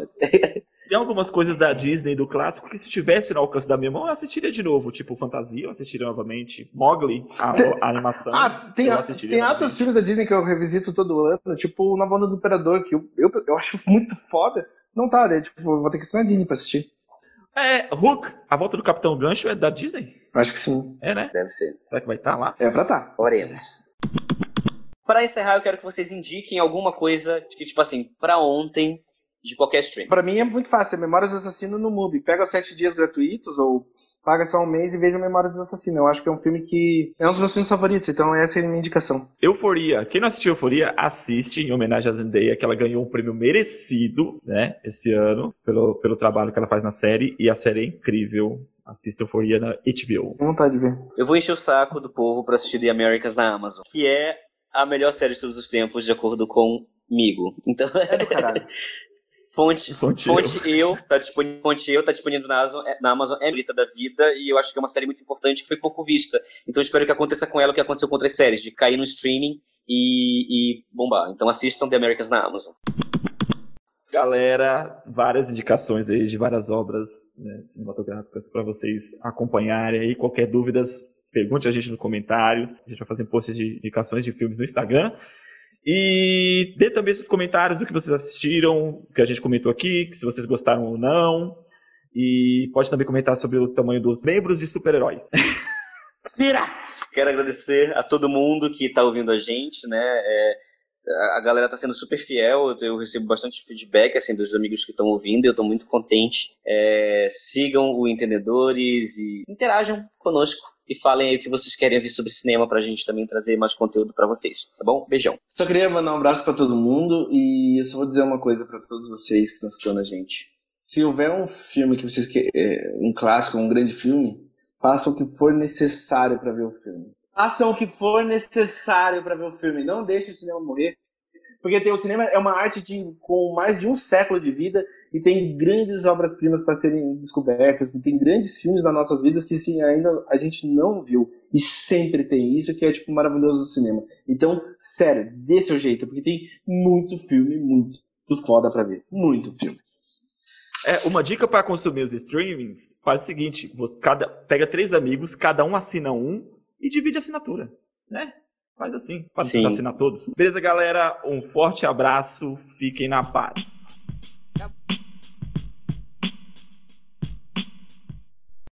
tem algumas coisas da Disney, do clássico, que se tivesse no alcance da minha mão, eu assistiria de novo. Tipo, Fantasia, eu assistiria novamente. Mogli, a, a animação. Ah, tem, a- tem outros filmes da Disney que eu revisito todo ano, tipo Na Banda do Imperador, que eu, eu, eu acho muito foda. Não tá, né? Tipo, eu vou ter que assinar a Disney pra assistir. É, Hook, a volta do Capitão Gancho é da Disney? Acho que sim. É, né? Deve ser. Será que vai estar lá? É pra tá. Oremos. Para encerrar, eu quero que vocês indiquem alguma coisa que, tipo assim, pra ontem, de qualquer stream. Pra mim é muito fácil, é Memórias do Assassino no MUBI. Pega os sete dias gratuitos ou paga só um mês e veja Memórias do Assassino. Eu acho que é um filme que é um dos meus filmes favoritos, então essa é a minha indicação. Euforia. Quem não assistiu Euforia, assiste em homenagem a Zendaya, que ela ganhou um prêmio merecido, né, esse ano, pelo, pelo trabalho que ela faz na série, e a série é incrível. Assista Euforia na HBO. Tenho vontade de ver. Eu vou encher o saco do povo pra assistir The Americans na Amazon, que é a melhor série de todos os tempos, de acordo comigo. Então, É do caralho. [laughs] fonte, Fonte fonte eu, tá disponível, fonte eu, tá disponível na Amazon, é- na Amazon, é Grita da Vida, e eu acho que é uma série muito importante que foi pouco vista. Então eu espero que aconteça com ela o que aconteceu com outras séries, de cair no streaming e, e bombar. Então assistam The Americans na Amazon. Galera, várias indicações aí de várias obras né, cinematográficas para vocês acompanharem aí. Qualquer dúvidas, pergunte a gente nos comentários. A gente vai fazer posts de indicações de filmes no Instagram. E dê também seus comentários do que vocês assistiram, que a gente comentou aqui, se vocês gostaram ou não. E pode também comentar sobre o tamanho dos membros de super-heróis. [laughs] Quero agradecer a todo mundo que está ouvindo a gente, né? É, a galera está sendo super fiel, eu recebo bastante feedback assim dos amigos que estão ouvindo, eu estou muito contente. É, sigam o Entendedores e interajam conosco e falem aí o que vocês querem ver sobre cinema pra gente também trazer mais conteúdo para vocês, tá bom? Beijão. Só queria mandar um abraço para todo mundo e eu só vou dizer uma coisa para todos vocês que estão escutando a gente. Se houver um filme que vocês querem, é, um clássico, um grande filme, façam o que for necessário para ver o filme. Façam o que for necessário para ver o filme. Não deixe o cinema morrer. Porque tem, o cinema é uma arte de, com mais de um século de vida e tem grandes obras-primas para serem descobertas, e tem grandes filmes nas nossas vidas que sim, ainda a gente não viu. E sempre tem isso que é tipo maravilhoso do cinema. Então, sério, seu jeito, porque tem muito filme, muito foda para ver. Muito filme. É, uma dica para consumir os streamings, faz o seguinte, cada, pega três amigos, cada um assina um e divide a assinatura, né? Faz assim, para assinar todos. Beleza, galera? Um forte abraço, fiquem na paz.